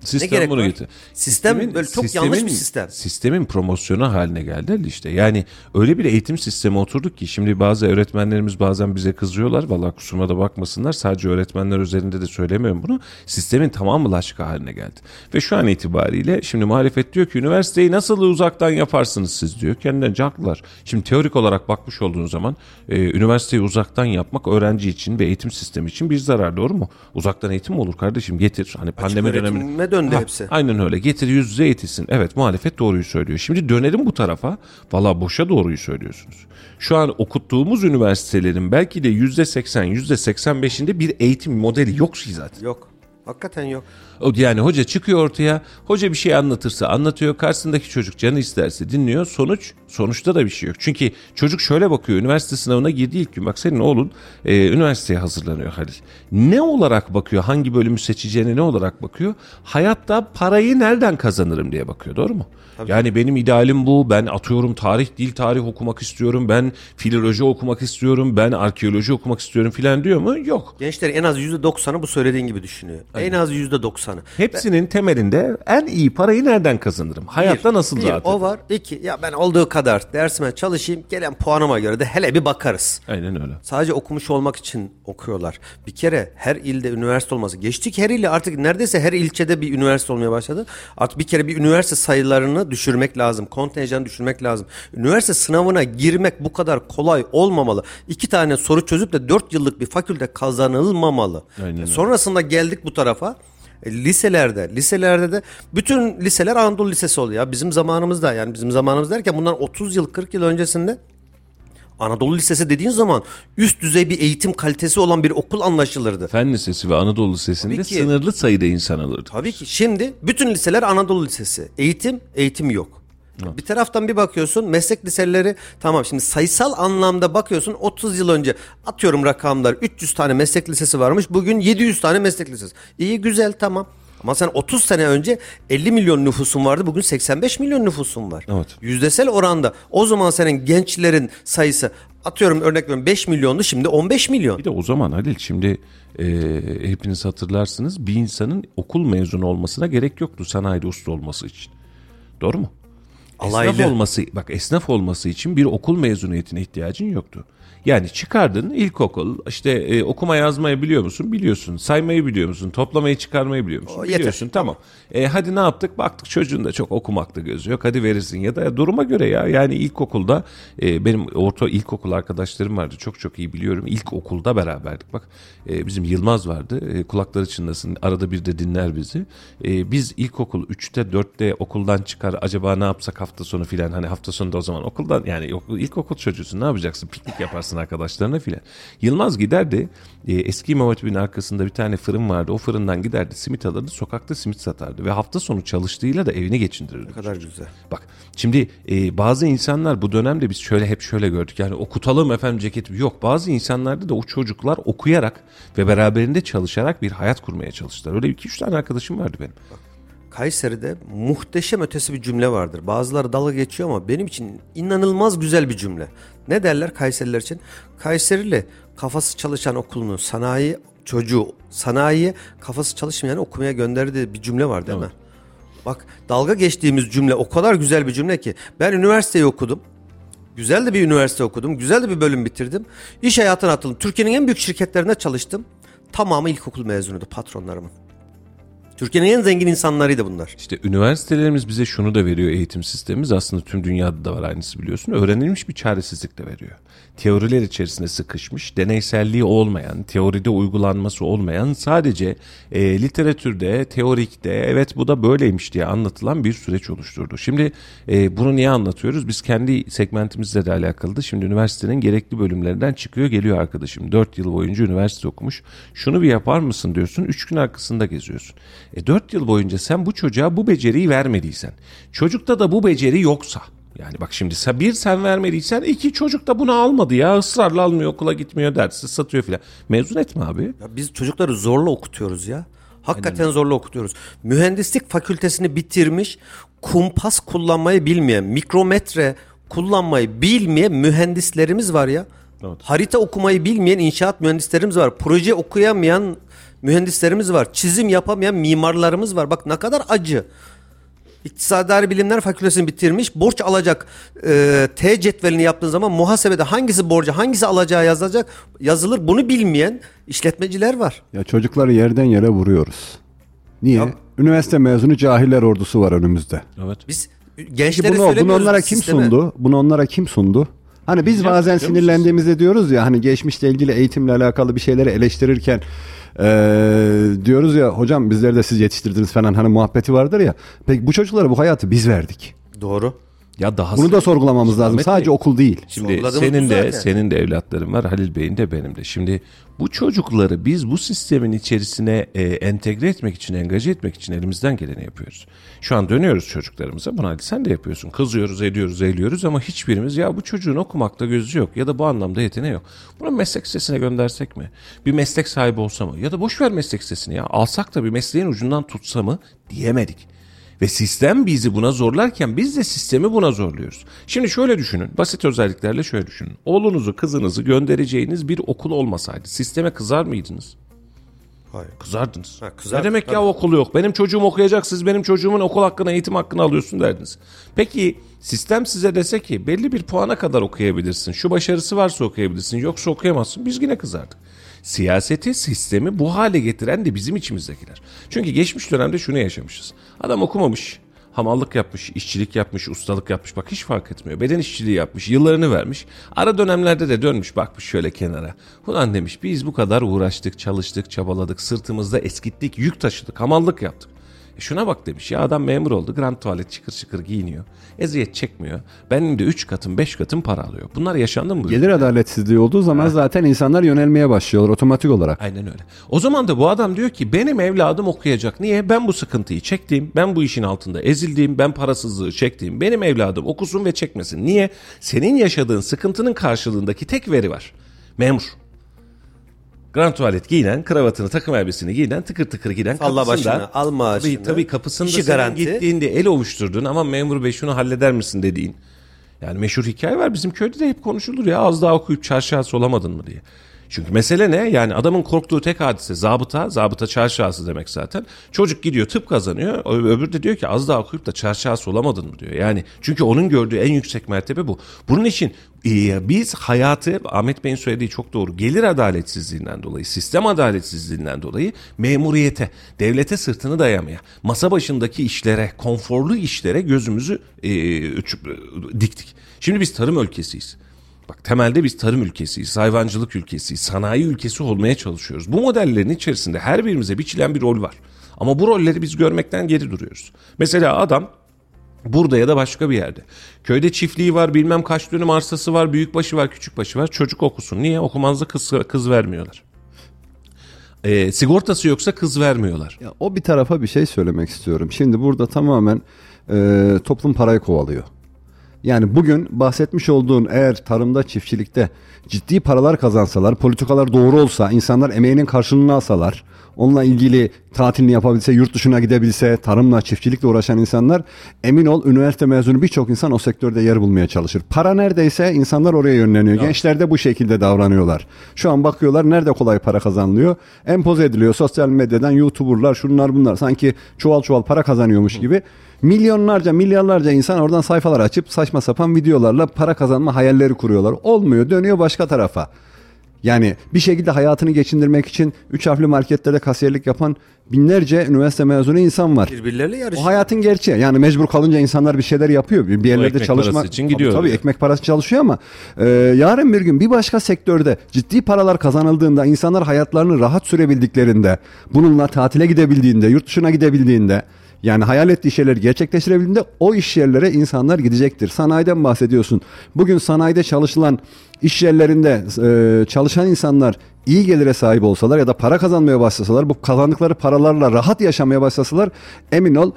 Sistem gerek bunu var? getir. Sistem böyle çok yanlış bir sistem. Sistemin promosyonu haline geldi işte. Yani öyle bir eğitim sistemi oturduk ki şimdi bazı öğretmenlerimiz bazen bize kızıyorlar. Vallahi kusuruma da bakmasınlar. Sadece öğretmenler üzerinde de söylemiyorum bunu. Sistemin tamamı laşka haline geldi. Ve şu an itibariyle şimdi muhalefet diyor ki üniversiteyi nasıl uzaktan yaparsınız siz diyor. Kendilerine haklılar. Şimdi teorik olarak bakmış olduğun zaman e, üniversiteyi uzaktan yapmak öğrenci için ve eğitim sistemi için bir zarar doğru mu? Uzaktan eğitim mi olur kardeşim? Getir. Hani pandemi döneminde döndü Ha, hepsi. Aynen öyle. Getir yüz yüze eğitilsin. Evet muhalefet doğruyu söylüyor. Şimdi dönelim bu tarafa. Valla boşa doğruyu söylüyorsunuz. Şu an okuttuğumuz üniversitelerin belki de yüzde seksen, yüzde seksen beşinde bir eğitim modeli yok zaten. Yok. Hakikaten yok. Yani hoca çıkıyor ortaya. Hoca bir şey anlatırsa anlatıyor. Karşısındaki çocuk canı isterse dinliyor. Sonuç sonuçta da bir şey yok. Çünkü çocuk şöyle bakıyor. Üniversite sınavına girdiği ilk gün bak senin oğlun e, üniversiteye hazırlanıyor Halil. Ne olarak bakıyor? Hangi bölümü seçeceğine ne olarak bakıyor? Hayatta parayı nereden kazanırım diye bakıyor. Doğru mu? Tabii. Yani benim idealim bu. Ben atıyorum tarih, dil tarih okumak istiyorum. Ben filoloji okumak istiyorum. Ben arkeoloji okumak istiyorum filan diyor mu? Yok. Gençler en az %90'ı bu söylediğin gibi düşünüyor. Aynen. En az %90 insanı. Hepsinin ben, temelinde en iyi parayı nereden kazanırım? Hayatta bir, nasıl bir, O var. İki ya ben olduğu kadar dersime çalışayım. Gelen puanıma göre de hele bir bakarız. Aynen öyle. Sadece okumuş olmak için okuyorlar. Bir kere her ilde üniversite olması. Geçtik her ile artık neredeyse her ilçede bir üniversite olmaya başladı. Artık bir kere bir üniversite sayılarını düşürmek lazım. Kontenjanı düşürmek lazım. Üniversite sınavına girmek bu kadar kolay olmamalı. İki tane soru çözüp de dört yıllık bir fakülte kazanılmamalı. Aynen. E, sonrasında geldik bu tarafa. E, Liselerde, liselerde de bütün liseler Anadolu Lisesi oluyor. Bizim zamanımızda yani bizim zamanımız derken bundan 30 yıl 40 yıl öncesinde Anadolu Lisesi dediğin zaman üst düzey bir eğitim kalitesi olan bir okul anlaşılırdı. Fen Lisesi ve Anadolu Lisesi'nde Tabii ki. sınırlı sayıda insan alırdı. Tabii ki şimdi bütün liseler Anadolu Lisesi. Eğitim, eğitim yok. Bir taraftan bir bakıyorsun meslek liseleri tamam şimdi sayısal anlamda bakıyorsun 30 yıl önce atıyorum rakamlar 300 tane meslek lisesi varmış bugün 700 tane meslek lisesi. İyi güzel tamam. Ama sen 30 sene önce 50 milyon nüfusun vardı bugün 85 milyon nüfusun var. Evet. Yüzdesel oranda o zaman senin gençlerin sayısı atıyorum örnek veriyorum 5 milyondu şimdi 15 milyon. Bir de o zaman Halil şimdi e, hepiniz hatırlarsınız bir insanın okul mezunu olmasına gerek yoktu sanayide usta olması için. Doğru mu? Esnaf Alaylı. olması, bak esnaf olması için bir okul mezuniyetine ihtiyacın yoktu. Yani çıkardın ilkokul işte e, okuma yazmayı biliyor musun? Biliyorsun. Saymayı biliyor musun? Toplamayı çıkarmayı biliyor musun? O yeter. Biliyorsun tamam. E, hadi ne yaptık? Baktık çocuğun da çok okumakta gözü yok. Hadi verirsin ya da duruma göre ya. Yani ilkokulda e, benim orta ilkokul arkadaşlarım vardı. Çok çok iyi biliyorum. İlkokulda beraberdik. Bak e, bizim Yılmaz vardı. E, kulakları çınlasın. Arada bir de dinler bizi. E, biz ilkokul 3'te 4'te okuldan çıkar. Acaba ne yapsak hafta sonu filan. Hani hafta sonu da o zaman okuldan yani okul, ilkokul çocuğusun ne yapacaksın? Piknik yaparsın arkadaşlarına filan. Yılmaz giderdi. E, eski İmam Hatip'in arkasında bir tane fırın vardı. O fırından giderdi simit alırdı. Sokakta simit satardı. Ve hafta sonu çalıştığıyla da evini geçindirirdi. Ne kadar güzel. Bak şimdi e, bazı insanlar bu dönemde biz şöyle hep şöyle gördük. Yani okutalım efendim ceketi. Yok bazı insanlarda da o çocuklar okuyarak ve beraberinde çalışarak bir hayat kurmaya çalıştılar. Öyle iki üç tane arkadaşım vardı benim. Kayseri'de muhteşem ötesi bir cümle vardır. Bazıları dalga geçiyor ama benim için inanılmaz güzel bir cümle. Ne derler Kayseriler için? Kayserili kafası çalışan okulunu sanayi çocuğu sanayiye kafası çalışmayan okumaya gönderdiği bir cümle var değil mi? Bak dalga geçtiğimiz cümle o kadar güzel bir cümle ki ben üniversiteyi okudum. Güzel de bir üniversite okudum. Güzel de bir bölüm bitirdim. İş hayatına atıldım. Türkiye'nin en büyük şirketlerinde çalıştım. Tamamı ilkokul mezunuydu patronlarımın. Türkiye'nin en zengin insanlarıydı bunlar. İşte üniversitelerimiz bize şunu da veriyor eğitim sistemimiz. Aslında tüm dünyada da var aynısı biliyorsun. Öğrenilmiş bir çaresizlik de veriyor. Teoriler içerisinde sıkışmış, deneyselliği olmayan, teoride uygulanması olmayan, sadece e, literatürde, teorikte evet bu da böyleymiş diye anlatılan bir süreç oluşturdu. Şimdi e, bunu niye anlatıyoruz? Biz kendi segmentimizle de alakalı. Şimdi üniversitenin gerekli bölümlerinden çıkıyor geliyor arkadaşım. 4 yıl boyunca üniversite okumuş. Şunu bir yapar mısın diyorsun. 3 gün arkasında geziyorsun. E 4 yıl boyunca sen bu çocuğa bu beceriyi vermediysen, çocukta da bu beceri yoksa, yani bak şimdi bir sen vermediysen iki çocuk da bunu almadı ya ısrarla almıyor okula gitmiyor dersi satıyor filan. Mezun etme abi. Ya biz çocukları zorla okutuyoruz ya. Hakikaten zorla okutuyoruz. Mühendislik fakültesini bitirmiş, kumpas kullanmayı bilmeyen, mikrometre kullanmayı bilmeyen mühendislerimiz var ya. Evet. Harita okumayı bilmeyen inşaat mühendislerimiz var. Proje okuyamayan mühendislerimiz var. Çizim yapamayan mimarlarımız var. Bak ne kadar acı. İktisadi Bilimler Fakültesini bitirmiş, borç alacak e, T cetvelini yaptığın zaman muhasebede hangisi borcu, hangisi alacağı yazılacak, yazılır. Bunu bilmeyen işletmeciler var. Ya çocukları yerden yere vuruyoruz. Niye? Ya- Üniversite mezunu cahiller ordusu var önümüzde. Evet. Biz gençlere bunu, bunu onlara kim sisteme. sundu? Bunu onlara kim sundu? Hani biz Biz bazen musunuz? sinirlendiğimizde diyoruz ya hani geçmişle ilgili eğitimle alakalı bir şeyleri eleştirirken eee, diyoruz ya hocam bizleri de siz yetiştirdiniz falan hani muhabbeti vardır ya. Peki bu çocuklara bu hayatı biz verdik. Doğru. Ya daha Bunu da sorgulamamız lazım. Ahmet Sadece Bey, okul değil. Şimdi senin de zaten. senin de evlatların var Halil Bey'in de benim de. Şimdi bu çocukları biz bu sistemin içerisine e, entegre etmek için, engaje etmek için elimizden geleni yapıyoruz. Şu an dönüyoruz çocuklarımıza. Bunu hadi sen de yapıyorsun. Kızıyoruz, ediyoruz, eğliyoruz ama hiçbirimiz ya bu çocuğun okumakta gözü yok ya da bu anlamda yeteneği yok. Bunu meslek sitesine göndersek mi? Bir meslek sahibi olsa mı? Ya da boş ver meslek sitesini ya. Alsak da bir mesleğin ucundan tutsa mı? Diyemedik. Ve sistem bizi buna zorlarken biz de sistemi buna zorluyoruz. Şimdi şöyle düşünün. Basit özelliklerle şöyle düşünün. Oğlunuzu, kızınızı göndereceğiniz bir okul olmasaydı sisteme kızar mıydınız? Hayır. Kızardınız. Ha, kızar- ne demek ya tabii. okul yok? Benim çocuğum okuyacak siz benim çocuğumun okul hakkını, eğitim hakkını alıyorsun derdiniz. Peki sistem size dese ki belli bir puana kadar okuyabilirsin. Şu başarısı varsa okuyabilirsin yoksa okuyamazsın. Biz yine kızardık. Siyaseti, sistemi bu hale getiren de bizim içimizdekiler. Çünkü geçmiş dönemde şunu yaşamışız. Adam okumamış, hamallık yapmış, işçilik yapmış, ustalık yapmış. Bak hiç fark etmiyor. Beden işçiliği yapmış, yıllarını vermiş. Ara dönemlerde de dönmüş bakmış şöyle kenara. Ulan demiş biz bu kadar uğraştık, çalıştık, çabaladık, sırtımızda eskittik, yük taşıdık, hamallık yaptık. Şuna bak demiş ya adam memur oldu, grand tuvalet çıkır çıkır giyiniyor. Eziyet çekmiyor. Benim de 3 katım 5 katım para alıyor. Bunlar yaşandı mı? Gelir adaletsizliği olduğu zaman zaten insanlar yönelmeye başlıyorlar otomatik olarak. Aynen öyle. O zaman da bu adam diyor ki benim evladım okuyacak. Niye? Ben bu sıkıntıyı çektiğim, ben bu işin altında ezildiğim, ben parasızlığı çektiğim. Benim evladım okusun ve çekmesin. Niye? Senin yaşadığın sıkıntının karşılığındaki tek veri var. Memur. Grand tuvalet giyinen, kravatını, takım elbisini giyinen, tıkır tıkır giden Salla kapısında. başını, al maaşını. Tabii, tabii kapısında İşi senin garanti. gittiğinde el ovuşturduğun ama memur bey şunu halleder misin dediğin. Yani meşhur hikaye var bizim köyde de hep konuşulur ya az daha okuyup çarşıya olamadın mı diye. Çünkü mesele ne? Yani adamın korktuğu tek hadise zabıta, zabıta çarşıası demek zaten. Çocuk gidiyor tıp kazanıyor. Öbürü de diyor ki az daha okuyup da çarşıası olamadın mı diyor. Yani çünkü onun gördüğü en yüksek mertebe bu. Bunun için e, biz hayatı Ahmet Bey'in söylediği çok doğru. Gelir adaletsizliğinden dolayı, sistem adaletsizliğinden dolayı memuriyete, devlete sırtını dayamaya, masa başındaki işlere, konforlu işlere gözümüzü e, e, diktik. Şimdi biz tarım ülkesiyiz. Bak temelde biz tarım ülkesiyiz, hayvancılık ülkesiyiz, sanayi ülkesi olmaya çalışıyoruz. Bu modellerin içerisinde her birimize biçilen bir rol var. Ama bu rolleri biz görmekten geri duruyoruz. Mesela adam Burada ya da başka bir yerde. Köyde çiftliği var, bilmem kaç dönüm arsası var, büyük başı var, küçük başı var. Çocuk okusun. Niye? Okumazda kız, kız vermiyorlar. Ee, sigortası yoksa kız vermiyorlar. Ya, o bir tarafa bir şey söylemek istiyorum. Şimdi burada tamamen e, toplum parayı kovalıyor. Yani bugün bahsetmiş olduğun eğer tarımda, çiftçilikte ciddi paralar kazansalar, politikalar doğru olsa, insanlar emeğinin karşılığını alsalar, onunla ilgili tatilini yapabilse, yurt dışına gidebilse, tarımla, çiftçilikle uğraşan insanlar emin ol üniversite mezunu birçok insan o sektörde yer bulmaya çalışır. Para neredeyse insanlar oraya yönleniyor. Gençler de bu şekilde davranıyorlar. Şu an bakıyorlar nerede kolay para kazanılıyor. Empoze ediliyor sosyal medyadan YouTuber'lar, şunlar bunlar sanki çuval çuval para kazanıyormuş gibi. Milyonlarca, milyarlarca insan oradan sayfalar açıp saçma sapan videolarla para kazanma hayalleri kuruyorlar. Olmuyor, dönüyor başka tarafa. Yani bir şekilde hayatını geçindirmek için üç harfli marketlerde kasiyerlik yapan binlerce üniversite mezunu insan var. Birbirleriyle O yarışıyor. hayatın gerçeği. Yani mecbur kalınca insanlar bir şeyler yapıyor. Bir yerlerde çalışmak için gidiyor Tabii, tabii ekmek parası çalışıyor ama e, yarın bir gün bir başka sektörde ciddi paralar kazanıldığında insanlar hayatlarını rahat sürebildiklerinde, bununla tatile gidebildiğinde, yurt dışına gidebildiğinde yani hayal ettiği şeyleri gerçekleştirebildiğinde o iş yerlere insanlar gidecektir. Sanayiden bahsediyorsun. Bugün sanayide çalışılan iş yerlerinde e, çalışan insanlar iyi gelire sahip olsalar ya da para kazanmaya başlasalar bu kazandıkları paralarla rahat yaşamaya başlasalar emin ol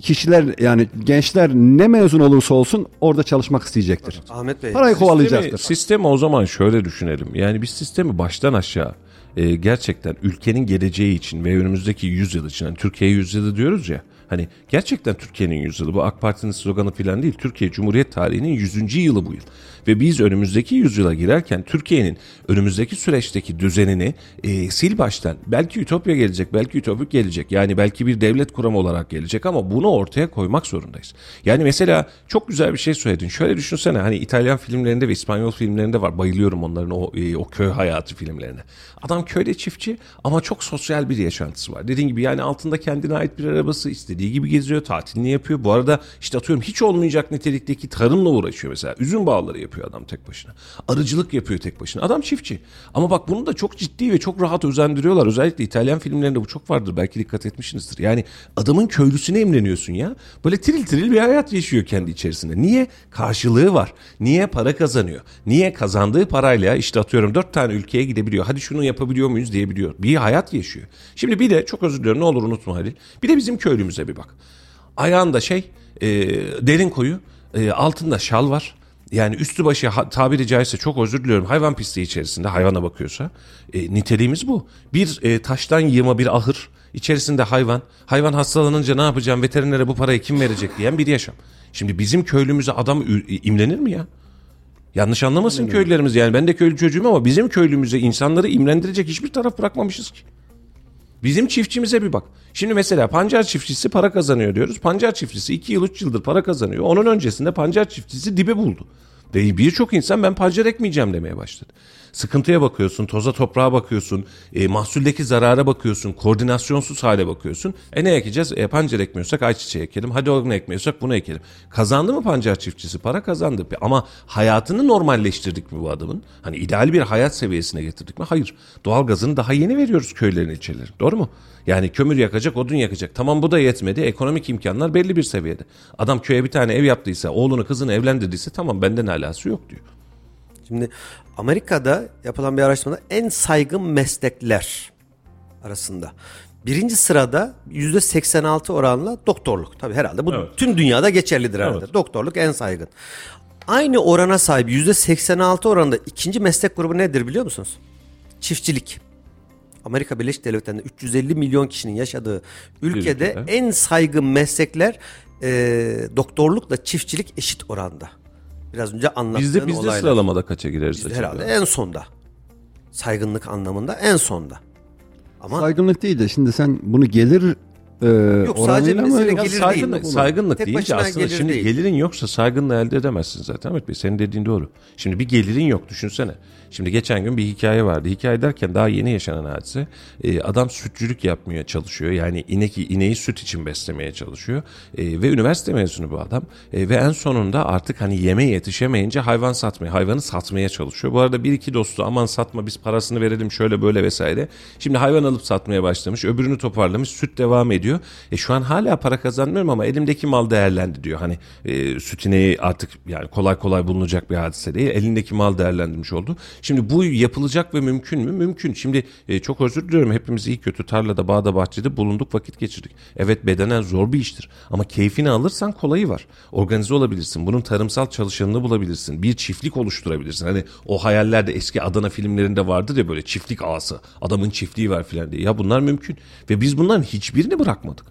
kişiler yani gençler ne mezun olursa olsun orada çalışmak isteyecektir. Ahmet Bey. Parayı Sistemi, kovalayacaktır. sistemi o zaman şöyle düşünelim. Yani biz sistemi baştan aşağı e, gerçekten ülkenin geleceği için ve önümüzdeki yüzyıl için hani Türkiye yüzyılı diyoruz ya. Hani gerçekten Türkiye'nin yüzyılı bu AK Parti'nin sloganı falan değil. Türkiye Cumhuriyet tarihinin 100. yılı bu yıl. Ve biz önümüzdeki yüzyıla girerken Türkiye'nin önümüzdeki süreçteki düzenini e, sil baştan belki ütopya gelecek belki ütopik gelecek yani belki bir devlet kuramı olarak gelecek ama bunu ortaya koymak zorundayız. Yani mesela çok güzel bir şey söyledin. Şöyle düşünsene hani İtalyan filmlerinde ve İspanyol filmlerinde var. Bayılıyorum onların o, e, o köy hayatı filmlerine. Adam köyde çiftçi ama çok sosyal bir yaşantısı var. Dediğin gibi yani altında kendine ait bir arabası istediği gibi geziyor, tatilini yapıyor. Bu arada işte atıyorum hiç olmayacak nitelikteki tarımla uğraşıyor mesela. Üzüm bağları yapıyor adam tek başına. Arıcılık yapıyor tek başına. Adam çiftçi. Ama bak bunu da çok ciddi ve çok rahat özendiriyorlar. Özellikle İtalyan filmlerinde bu çok vardır. Belki dikkat etmişsinizdir. Yani adamın köylüsüne imreniyorsun ya. Böyle tiril tiril bir hayat yaşıyor kendi içerisinde. Niye? Karşılığı var. Niye? Para kazanıyor. Niye? Kazandığı parayla işte atıyorum dört tane ülkeye gidebiliyor. Hadi şunu yapabiliyor muyuz diyebiliyor. Bir hayat yaşıyor. Şimdi bir de çok özür diliyorum ne olur unutma Halil. Bir de bizim köylümüze bir bak. Ayağında şey e, derin koyu e, altında şal var. Yani üstü başı ha- tabiri caizse çok özür diliyorum hayvan pisliği içerisinde hayvana bakıyorsa e, niteliğimiz bu. Bir e, taştan yığma bir ahır içerisinde hayvan hayvan hastalanınca ne yapacağım veterinere bu parayı kim verecek diyen bir yaşam. Şimdi bizim köylümüze adam imrenir mi ya? Yanlış anlamasın köylülerimiz yani ben de köylü çocuğum ama bizim köylümüze insanları imrendirecek hiçbir taraf bırakmamışız ki. Bizim çiftçimize bir bak. Şimdi mesela pancar çiftçisi para kazanıyor diyoruz. Pancar çiftçisi 2 yıl 3 yıldır para kazanıyor. Onun öncesinde pancar çiftçisi dibe buldu. Ve birçok insan ben pancar ekmeyeceğim demeye başladı. Sıkıntıya bakıyorsun, toza toprağa bakıyorsun, e, mahsuldeki zarara bakıyorsun, koordinasyonsuz hale bakıyorsun. E ne ekeceğiz? E, pancar ekmiyorsak ayçiçeği ekelim. Hadi onu ekmiyorsak bunu ekelim. Kazandı mı pancar çiftçisi? Para kazandı. Ama hayatını normalleştirdik mi bu adamın? Hani ideal bir hayat seviyesine getirdik mi? Hayır. Doğalgazını daha yeni veriyoruz köylerin içerileri. Doğru mu? Yani kömür yakacak, odun yakacak. Tamam bu da yetmedi. Ekonomik imkanlar belli bir seviyede. Adam köye bir tane ev yaptıysa, oğlunu kızını evlendirdiyse tamam benden alası yok diyor. Şimdi Amerika'da yapılan bir araştırmada en saygın meslekler arasında. Birinci sırada yüzde 86 oranla doktorluk. Tabii herhalde bu Evet. tüm dünyada geçerlidir herhalde. Evet. Doktorluk en saygın. Aynı orana sahip yüzde 86 oranında ikinci meslek grubu nedir biliyor musunuz? Çiftçilik. Amerika Birleşik Devletleri'nde 350 milyon kişinin yaşadığı ülkede ülkede. en saygın meslekler e, doktorlukla çiftçilik eşit oranda. Biraz önce anlattığın Bizde bizde olaylar. sıralamada kaça gireriz Bizde acaba? herhalde en sonda. Saygınlık anlamında en sonda. Ama Saygınlık değil de şimdi sen bunu gelir e, Yok, sadece mesele gelir saygınlık, değil. saygınlık Tek deyince aslında gelir şimdi değil. gelirin yoksa saygınlığı elde edemezsin zaten Ahmet Bey. Senin dediğin doğru. Şimdi bir gelirin yok düşünsene. Şimdi geçen gün bir hikaye vardı. Hikaye derken daha yeni yaşanan hadise. Ee, adam sütçülük yapmaya çalışıyor. Yani inek ineği süt için beslemeye çalışıyor. Ee, ve üniversite mezunu bu adam. Ee, ve en sonunda artık hani yeme yetişemeyince hayvan satmaya, hayvanı satmaya çalışıyor. Bu arada bir iki dostu aman satma biz parasını verelim şöyle böyle vesaire. Şimdi hayvan alıp satmaya başlamış. Öbürünü toparlamış. Süt devam ediyor. E şu an hala para kazanmıyorum ama elimdeki mal değerlendi diyor. Hani e, süt ineği artık yani kolay kolay bulunacak bir hadise değil. Elindeki mal değerlendirmiş oldu. Şimdi bu yapılacak ve mümkün mü? Mümkün. Şimdi e, çok özür diliyorum. Hepimiz iyi kötü tarlada, bağda, bahçede bulunduk, vakit geçirdik. Evet bedenen zor bir iştir. Ama keyfini alırsan kolayı var. Organize olabilirsin. Bunun tarımsal çalışanını bulabilirsin. Bir çiftlik oluşturabilirsin. Hani o hayallerde eski Adana filmlerinde vardır ya böyle çiftlik ağası. Adamın çiftliği var filan diye. Ya bunlar mümkün. Ve biz bunların hiçbirini bırakmadık.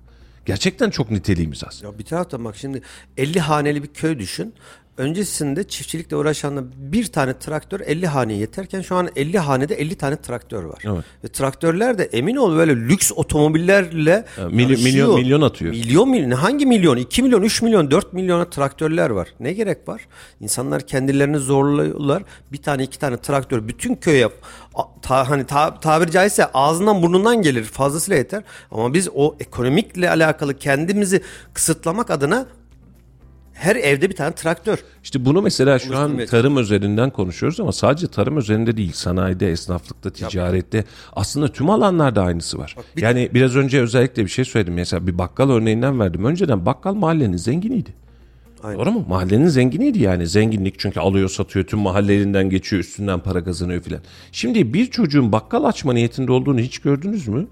Gerçekten çok niteliğimiz az. Ya bir taraftan bak şimdi 50 haneli bir köy düşün. Öncesinde çiftçilikle uğraşanla bir tane traktör 50 haneye yeterken şu an 50 hanede 50 tane traktör var. Evet. Ve traktörler de emin ol böyle lüks otomobillerle milyon- yarışıyor. milyon- milyon atıyor. Milyon milyon hangi milyon? 2 milyon, 3 milyon, 4 milyona traktörler var. Ne gerek var? İnsanlar kendilerini zorluyorlar. Bir tane iki tane traktör bütün köye ta, hani ta, tabiri caizse ağzından burnundan gelir fazlasıyla yeter. Ama biz o ekonomikle alakalı kendimizi kısıtlamak adına her evde bir tane traktör. İşte bunu mesela şu an tarım üzerinden konuşuyoruz ama sadece tarım üzerinde değil. Sanayide, esnaflıkta, ticarette aslında tüm alanlarda aynısı var. bir- yani biraz önce özellikle bir şey söyledim. Mesela bir bakkal örneğinden verdim. Önceden bakkal mahallenin zenginiydi. Aynen. Doğru mu? Mahallenin zenginiydi yani. Zenginlik çünkü alıyor satıyor tüm mahallelerinden geçiyor üstünden para kazanıyor filan. Şimdi bir çocuğun bakkal açma niyetinde olduğunu hiç gördünüz mü?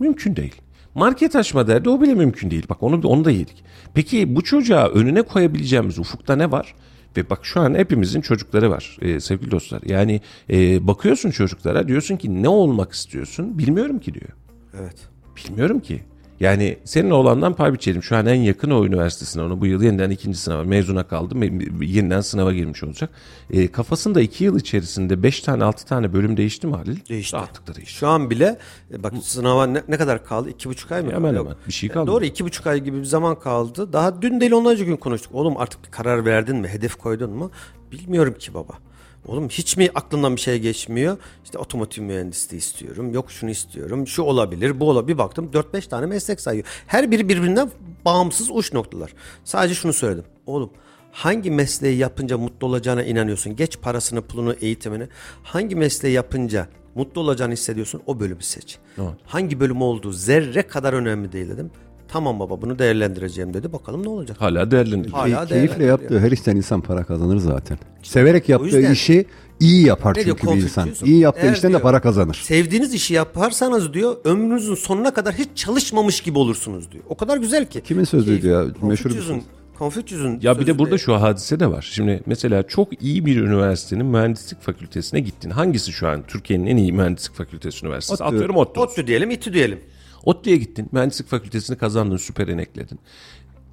Mümkün değil. Market açma derdi o bile mümkün değil. Bak onu onu da yedik. Peki bu çocuğa önüne koyabileceğimiz ufukta ne var? Ve bak şu an hepimizin çocukları var e, sevgili dostlar. Yani e, bakıyorsun çocuklara diyorsun ki ne olmak istiyorsun? Bilmiyorum ki diyor. Evet. Bilmiyorum ki. Yani senin oğlandan pay biçelim. Şu an en yakın o üniversitesine onu bu yıl yeniden ikinci sınava mezuna kaldı. Yeniden sınava girmiş olacak. E, kafasında iki yıl içerisinde beş tane altı tane bölüm değişti mi Halil? Değişti. Rahatlıkla değişti. Şu an bile e, bak sınava ne, ne kadar kaldı? İki buçuk ay mı? Hemen Yok. hemen. Bir şey E, kalmadı. Doğru iki buçuk ay gibi bir zaman kaldı. Daha dün değil onlarca gün konuştuk. Oğlum artık bir karar verdin mi? Hedef koydun mu? Bilmiyorum ki baba. Oğlum hiç mi aklından bir şey geçmiyor? İşte otomotiv mühendisliği istiyorum. Yok şunu istiyorum. Şu olabilir, bu olabilir. Bir baktım 4-5 tane meslek sayıyor. Her biri birbirinden bağımsız uç noktalar. Sadece şunu söyledim. Oğlum hangi mesleği yapınca mutlu olacağına inanıyorsun? Geç parasını, pulunu, eğitimini. Hangi mesleği yapınca mutlu olacağını hissediyorsun? O bölümü seç. Hangi bölüm olduğu zerre kadar önemli değil dedim. Tamam baba bunu değerlendireceğim dedi. Bakalım ne olacak? Hala değerlendiriyor. Hala Key- keyifle değerlendiriyor. yaptığı her işten insan para kazanır zaten. Severek yaptığı yüzden- işi iyi yapar Ne diyor, çünkü bir insan. İyi yaptığı Eğer işten de para kazanır. Sevdiğiniz işi yaparsanız diyor ömrünüzün sonuna kadar hiç çalışmamış gibi olursunuz diyor. O kadar güzel ki. Kimin sözüydü ya? Meşhur bir Confucius'un söz. Confucius'un Ya bir de burada şu hadise de var. Şimdi mesela çok iyi bir üniversitenin mühendislik fakültesine gittin. Hangisi şu an Türkiye'nin en iyi mühendislik fakültesi üniversitesi? Atıyorum ODTÜ. ODTÜ diyelim, İTÜ diyelim. ODTÜ'ye gittin. Mühendislik fakültesini kazandın. Süper enekledin.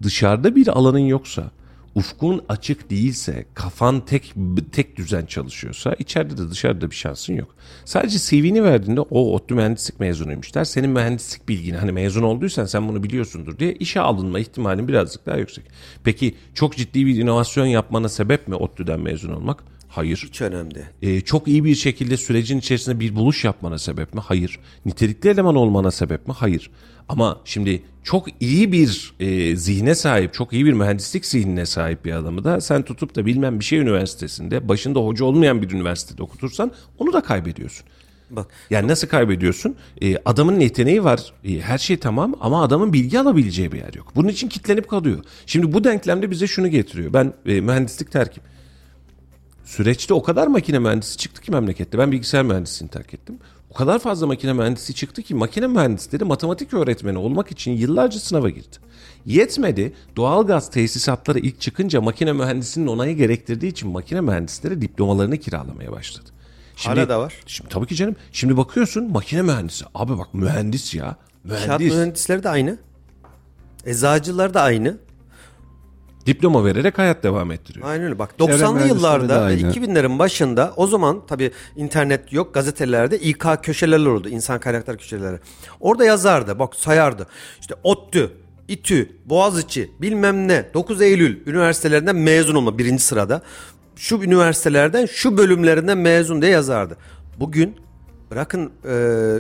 Dışarıda bir alanın yoksa, ufkun açık değilse, kafan tek tek düzen çalışıyorsa içeride de dışarıda bir şansın yok. Sadece CV'ni verdiğinde o ODTÜ mühendislik mezunuymuş der. Senin mühendislik bilgini hani mezun olduysan sen bunu biliyorsundur diye işe alınma ihtimalin birazcık daha yüksek. Peki çok ciddi bir inovasyon yapmana sebep mi ODTÜ'den mezun olmak? Hayır. Hiç önemli. Ee, çok iyi bir şekilde sürecin içerisinde bir buluş yapmana sebep mi? Hayır. Nitelikli eleman olmana sebep mi? Hayır. Ama şimdi çok iyi bir e, zihne sahip, çok iyi bir mühendislik zihnine sahip bir adamı da sen tutup da bilmem bir şey üniversitesinde, başında hoca olmayan bir üniversitede okutursan onu da kaybediyorsun. Bak Yani nasıl kaybediyorsun? Ee, adamın yeteneği var, ee, her şey tamam ama adamın bilgi alabileceği bir yer yok. Bunun için kitlenip kalıyor. Şimdi bu denklemde bize şunu getiriyor. Ben e, mühendislik terkim. Süreçte o kadar makine mühendisi çıktı ki memlekette. Ben bilgisayar mühendisliğini terk ettim. O kadar fazla makine mühendisi çıktı ki makine mühendisleri matematik öğretmeni olmak için yıllarca sınava girdi. Yetmedi. Doğalgaz tesisatları ilk çıkınca makine mühendisinin onayı gerektirdiği için makine mühendisleri diplomalarını kiralamaya başladı. Hala da var. Şimdi tabii ki canım. Şimdi bakıyorsun makine mühendisi. Abi bak mühendis ya. kağıt Mühendis. mühendisleri de aynı. Eczacılar da aynı. Diploma vererek hayat devam ettiriyor. Aynen öyle. Bak Çevre 90'lı mühendisleri de yıllarda aynı. 2000'lerin başında o zaman tabii internet yok gazetelerde İK köşeler olurdu. insan kaynaklar köşeleri. Orada yazardı bak sayardı. İşte ODTÜ, İTÜ, Boğaziçi bilmem ne 9 Eylül üniversitelerinden mezun olma birinci sırada. Şu üniversitelerden şu bölümlerinden mezun diye yazardı. Bugün bırakın e,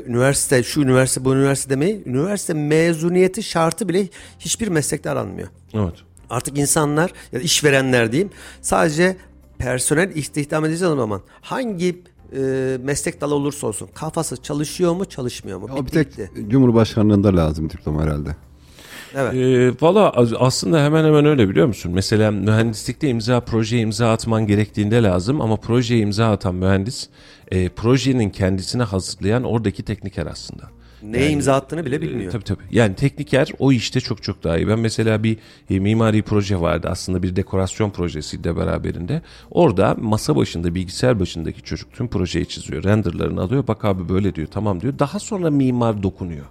üniversite şu üniversite bu üniversite demeyi üniversite mezuniyeti şartı bile hiçbir meslekte aranmıyor. Evet. Artık insanlar ya da işverenler diyeyim sadece personel istihdam edeceğiz zaman hangi e, meslek dalı olursa olsun kafası çalışıyor mu çalışmıyor mu? O bir Bitti, tek bitti. Cumhurbaşkanlığında lazım diploma herhalde. Evet. Ee, Valla aslında hemen hemen öyle biliyor musun? Mesela mühendislikte imza projeye imza atman gerektiğinde lazım ama projeye imza atan mühendis e, projenin kendisine hazırlayan oradaki tekniker aslında. Neye imza attığını bile E, bilmiyor. tabii tabii. Yani tekniker o işte çok çok daha iyi. Ben mesela bir e, mimari proje vardı. Aslında bir dekorasyon projesiydi de beraberinde. Orada masa başında bilgisayar başındaki çocuk tüm projeyi çiziyor. Renderlarını alıyor. Bak abi böyle diyor. Tamam diyor. Daha sonra mimar dokunuyor.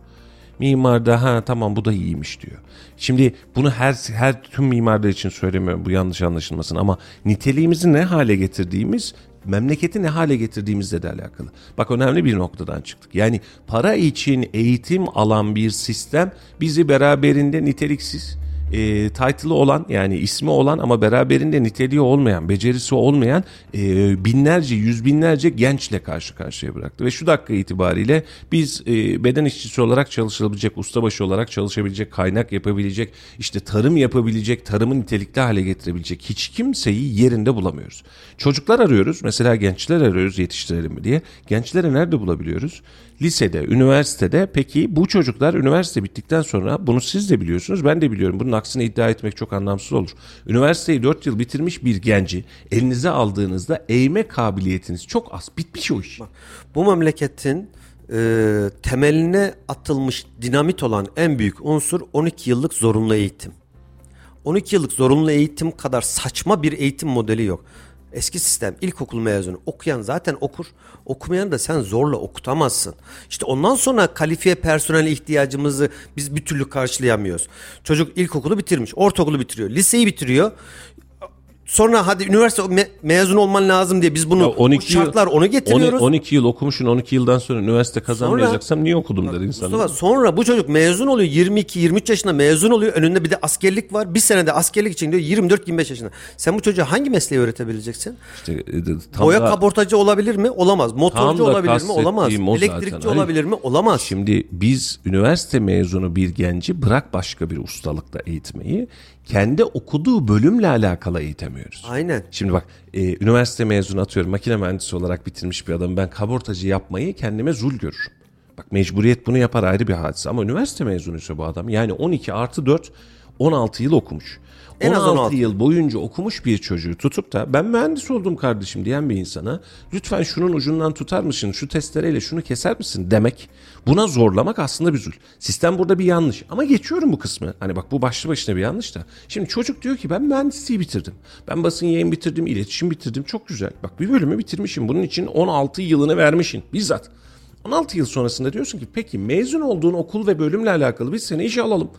Mimar da ha tamam bu da iyiymiş diyor. Şimdi bunu her her tüm mimarlar için söylemiyorum bu yanlış anlaşılmasın ama niteliğimizi ne hale getirdiğimiz memleketi ne hale getirdiğimizle de alakalı. Bak önemli bir noktadan çıktık. Yani para için eğitim alan bir sistem bizi beraberinde niteliksiz e, title'ı olan yani ismi olan ama beraberinde niteliği olmayan, becerisi olmayan e, binlerce, yüz binlerce gençle karşı karşıya bıraktı. Ve şu dakika itibariyle biz e, beden işçisi olarak çalışılabilecek, ustabaşı olarak çalışabilecek, kaynak yapabilecek, işte tarım yapabilecek, tarımı nitelikli hale getirebilecek hiç kimseyi yerinde bulamıyoruz. Çocuklar arıyoruz, mesela gençler arıyoruz yetiştirelim mi diye. Gençleri nerede bulabiliyoruz? Lisede, üniversitede. Peki bu çocuklar üniversite bittikten sonra bunu siz de biliyorsunuz, ben de biliyorum. Bunun aksine iddia etmek çok anlamsız olur. Üniversiteyi 4 yıl bitirmiş bir genci elinize aldığınızda eğme kabiliyetiniz çok az. Bitmiş o iş. Bu memleketin e, temeline atılmış dinamit olan en büyük unsur 12 yıllık zorunlu eğitim. 12 yıllık zorunlu eğitim kadar saçma bir eğitim modeli yok. Eski sistem ilkokul mezunu okuyan zaten okur. Okumayan da sen zorla okutamazsın. İşte ondan sonra kalifiye personel ihtiyacımızı biz bir türlü karşılayamıyoruz. Çocuk ilkokulu bitirmiş, ortaokulu bitiriyor, liseyi bitiriyor. Sonra hadi üniversite me- mezun olman lazım diye biz bunu Ya bu şartlar onu getiriyoruz. 12 yıl okumuşsun 12 yıldan sonra üniversite kazanmayacaksam niye okudum der insanlar. Mustafa sonra bu çocuk mezun oluyor 22-23 yaşında mezun oluyor önünde bir de askerlik var bir senede askerlik için diyor 24-25 yaşında. Sen bu çocuğa hangi mesleği öğretebileceksin? İşte, e, tam Boya da- kaportacı olabilir mi? Olamaz. Motorcu da olabilir mi? Olamaz. kastettiğim o zaten. Elektrikçi Hayır. olabilir mi? Olamaz. Şimdi biz üniversite mezunu bir genci bırak başka bir ustalıkla eğitmeyi kendi okuduğu bölümle alakalı eğitemiyoruz. Aynen. Şimdi bak e, üniversite mezunu atıyorum makine mühendisi olarak bitirmiş bir adam ben kabortacı yapmayı kendime zul görürüm. Bak mecburiyet bunu yapar ayrı bir hadise ama üniversite mezunuysa bu adam yani 12 artı 4 16 yıl okumuş. En az 16 16 yıl boyunca okumuş bir çocuğu tutup da ben mühendis oldum kardeşim diyen bir insana lütfen şunun ucundan tutar mısın şu testereyle şunu keser misin demek buna zorlamak aslında bir zul. Sistem burada bir yanlış ama geçiyorum bu kısmı. Hani bak bu başlı başına bir yanlış da. Şimdi çocuk diyor ki ben mühendisliği bitirdim. Ben basın yayın bitirdim, iletişim bitirdim çok güzel. Bak bir bölümü bitirmişim bunun için 16 yılını vermişsin bizzat. 16 yıl sonrasında diyorsun ki peki mezun olduğun okul ve bölümle alakalı biz seni işe alalım.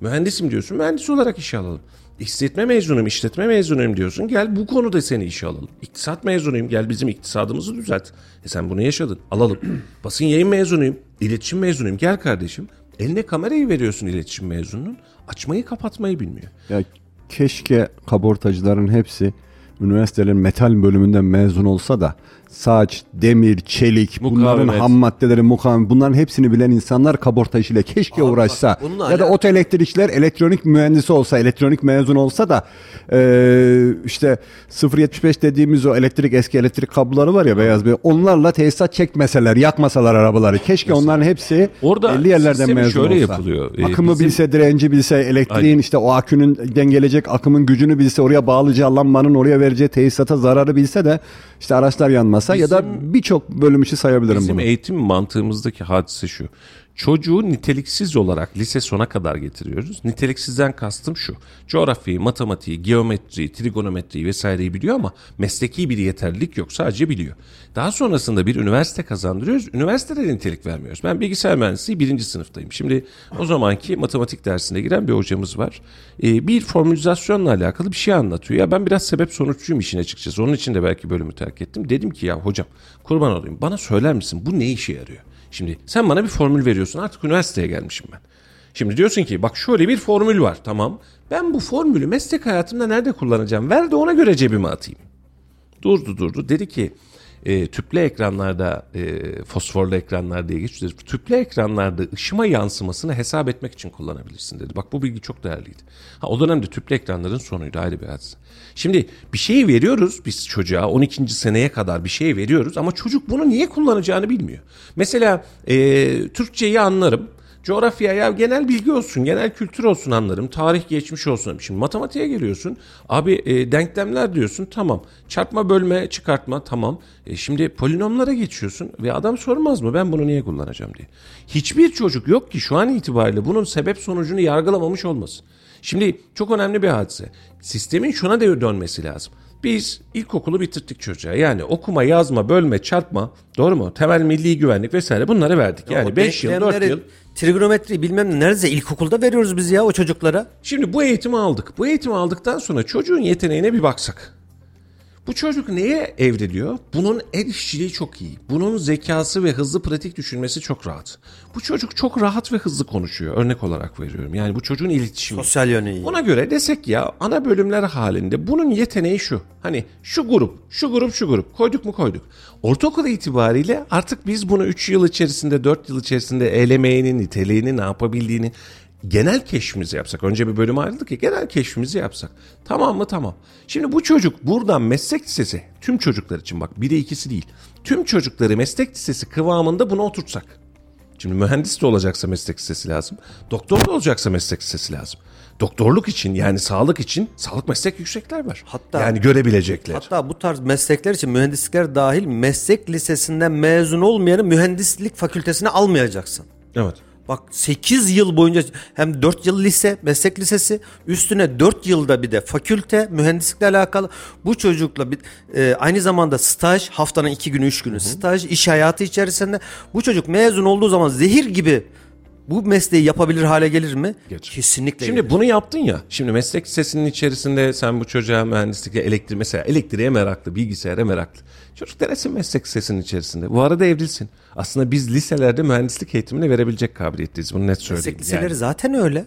Mühendisim diyorsun mühendis olarak işe alalım. İşletme mezunuyum, işletme mezunuyum diyorsun. Gel bu konuda seni işe alalım. İktisat mezunuyum, gel bizim iktisadımızı düzelt. E sen bunu yaşadın, alalım. Basın yayın mezunuyum, iletişim mezunuyum. Gel kardeşim. Eline kamerayı veriyorsun iletişim mezununun. Açmayı kapatmayı bilmiyor. Ya keşke kabortacıların hepsi üniversitelerin metal bölümünden mezun olsa da saç, demir, çelik, bunların Mukavemet. ham maddeleri, mukavemet bunların hepsini bilen insanlar kaborta işiyle keşke Abi uğraşsa. bak, ya da alakalı- oto elektrikçiler elektronik mühendisi olsa, elektronik mezun olsa da eee, işte 0.75 dediğimiz o elektrik eski elektrik kabloları var ya beyaz bir onlarla tesisat çekmeseler, yakmasalar arabaları. Keşke onların hepsi Orada belli yerlerden sistemi mezun şöyle olsa. yapılıyor. Ee, Akımı bizim- bilse, direnci bilse, elektriğin Aynen. işte o akünün dengeleyecek akımın gücünü bilse, oraya bağlayacağı lambanın oraya vereceği tesisata zararı bilse de işte araçlar yanmasa ya da birçok bölüm işi sayabilirim Bizim bunu. eğitim mantığımızdaki hadise şu. Çocuğu niteliksiz olarak lise sona kadar getiriyoruz. Niteliksizden kastım şu. Coğrafyayı, matematiği, geometriyi, trigonometriyi vesaireyi biliyor ama mesleki bir yeterlilik yok. Sadece biliyor. Daha sonrasında bir üniversite kazandırıyoruz. Üniversitede de nitelik vermiyoruz. Ben bilgisayar mühendisliği birinci sınıftayım. Şimdi o zamanki matematik dersine giren bir hocamız var. Ee, bir formülizasyonla alakalı bir şey anlatıyor. Ya ben biraz sebep sonuççuyum işin açıkçası. Onun için de belki bölümü terk ettim. Dedim ki ya hocam kurban olayım bana söyler misin bu ne işe yarıyor? Şimdi sen bana bir formül veriyorsun artık üniversiteye gelmişim ben. Şimdi diyorsun ki bak şöyle bir formül var tamam. Ben bu formülü meslek hayatımda nerede kullanacağım? Ver de ona göre cebime atayım. Durdu durdu dedi ki e, tüplü ekranlarda e, fosforlu ekranlar diye geçiyor. Tüplü ekranlarda ışıma yansımasını hesap etmek için kullanabilirsin dedi. Bak bu bilgi çok değerliydi. Ha, o dönemde tüplü ekranların sonuydu ayrı bir hadise. Şimdi bir şeyi veriyoruz biz çocuğa 12. seneye kadar bir şey veriyoruz ama çocuk bunu niye kullanacağını bilmiyor. Mesela e, Türkçeyi anlarım. Coğrafya ya genel bilgi olsun, genel kültür olsun anlarım. Tarih geçmiş olsun. Şimdi matematiğe geliyorsun. Abi e, denklemler diyorsun tamam. Çarpma bölme çıkartma tamam. E, şimdi polinomlara geçiyorsun ve adam sormaz mı ben bunu niye kullanacağım diye. Hiçbir çocuk yok ki şu an itibariyle bunun sebep sonucunu yargılamamış olmasın. Şimdi çok önemli bir hadise. Sistemin şuna da dönmesi lazım. Biz ilkokulu bitirdik çocuğa. Yani okuma, yazma, bölme, çarpma, doğru mu? Temel milli güvenlik vesaire bunları verdik. Yani O 5 yıl, 4 denklemleri, yıl. Trigonometri bilmem ne neredeyse ilkokulda veriyoruz biz ya o çocuklara. Şimdi bu eğitimi aldık. Bu eğitimi aldıktan sonra çocuğun yeteneğine bir baksak. Bu çocuk neye evriliyor? Bunun el işçiliği çok iyi. Bunun zekası ve hızlı pratik düşünmesi çok rahat. Bu çocuk çok rahat ve hızlı konuşuyor. Örnek olarak veriyorum. Yani bu çocuğun iletişimi. Sosyal yönü iyi. Ona göre desek ya ana bölümler halinde bunun yeteneği şu. Hani şu grup, şu grup, şu grup koyduk mu koyduk. Ortaokul itibariyle artık biz bunu 3 yıl içerisinde, 4 yıl içerisinde elemeğini, niteliğini, ne yapabildiğini genel keşfimizi yapsak. Önce bir bölüm ayrıldık ya genel keşfimizi yapsak. Tamam mı? Tamam. Şimdi bu çocuk buradan meslek lisesi tüm çocuklar için bak biri ikisi değil. Tüm çocukları meslek lisesi kıvamında bunu oturtsak. Şimdi mühendis de olacaksa meslek lisesi lazım. Doktor da olacaksa meslek lisesi lazım. Doktorluk için yani sağlık için sağlık meslek yüksekler var. Hatta- yani görebilecekler. Hatta bu tarz meslekler için mühendislikler dahil meslek lisesinden mezun olmayanı mühendislik fakültesine almayacaksın. evet. Bak 8 yıl boyunca hem 4 yıl lise, meslek lisesi, üstüne 4 yılda bir de fakülte, mühendislikle alakalı. Bu çocukla bir, e, aynı zamanda staj, haftanın 2 günü 3 günü staj, iş hayatı içerisinde. Bu çocuk mezun olduğu zaman zehir gibi bu mesleği yapabilir hale gelir mi? Gelir. Kesinlikle Şimdi gelir. bunu yaptın ya. Şimdi meslek lisesinin içerisinde sen bu çocuğa mühendislikle elektrik mesela elektriğe meraklı, bilgisayara meraklı. Çocuk denesin meslek lisesinin içerisinde. Bu arada evrilsin. Aslında biz liselerde mühendislik eğitimini verebilecek kabiliyetteyiz. Bunu net söyleyeyim. meslek liseleri Yani. zaten öyle.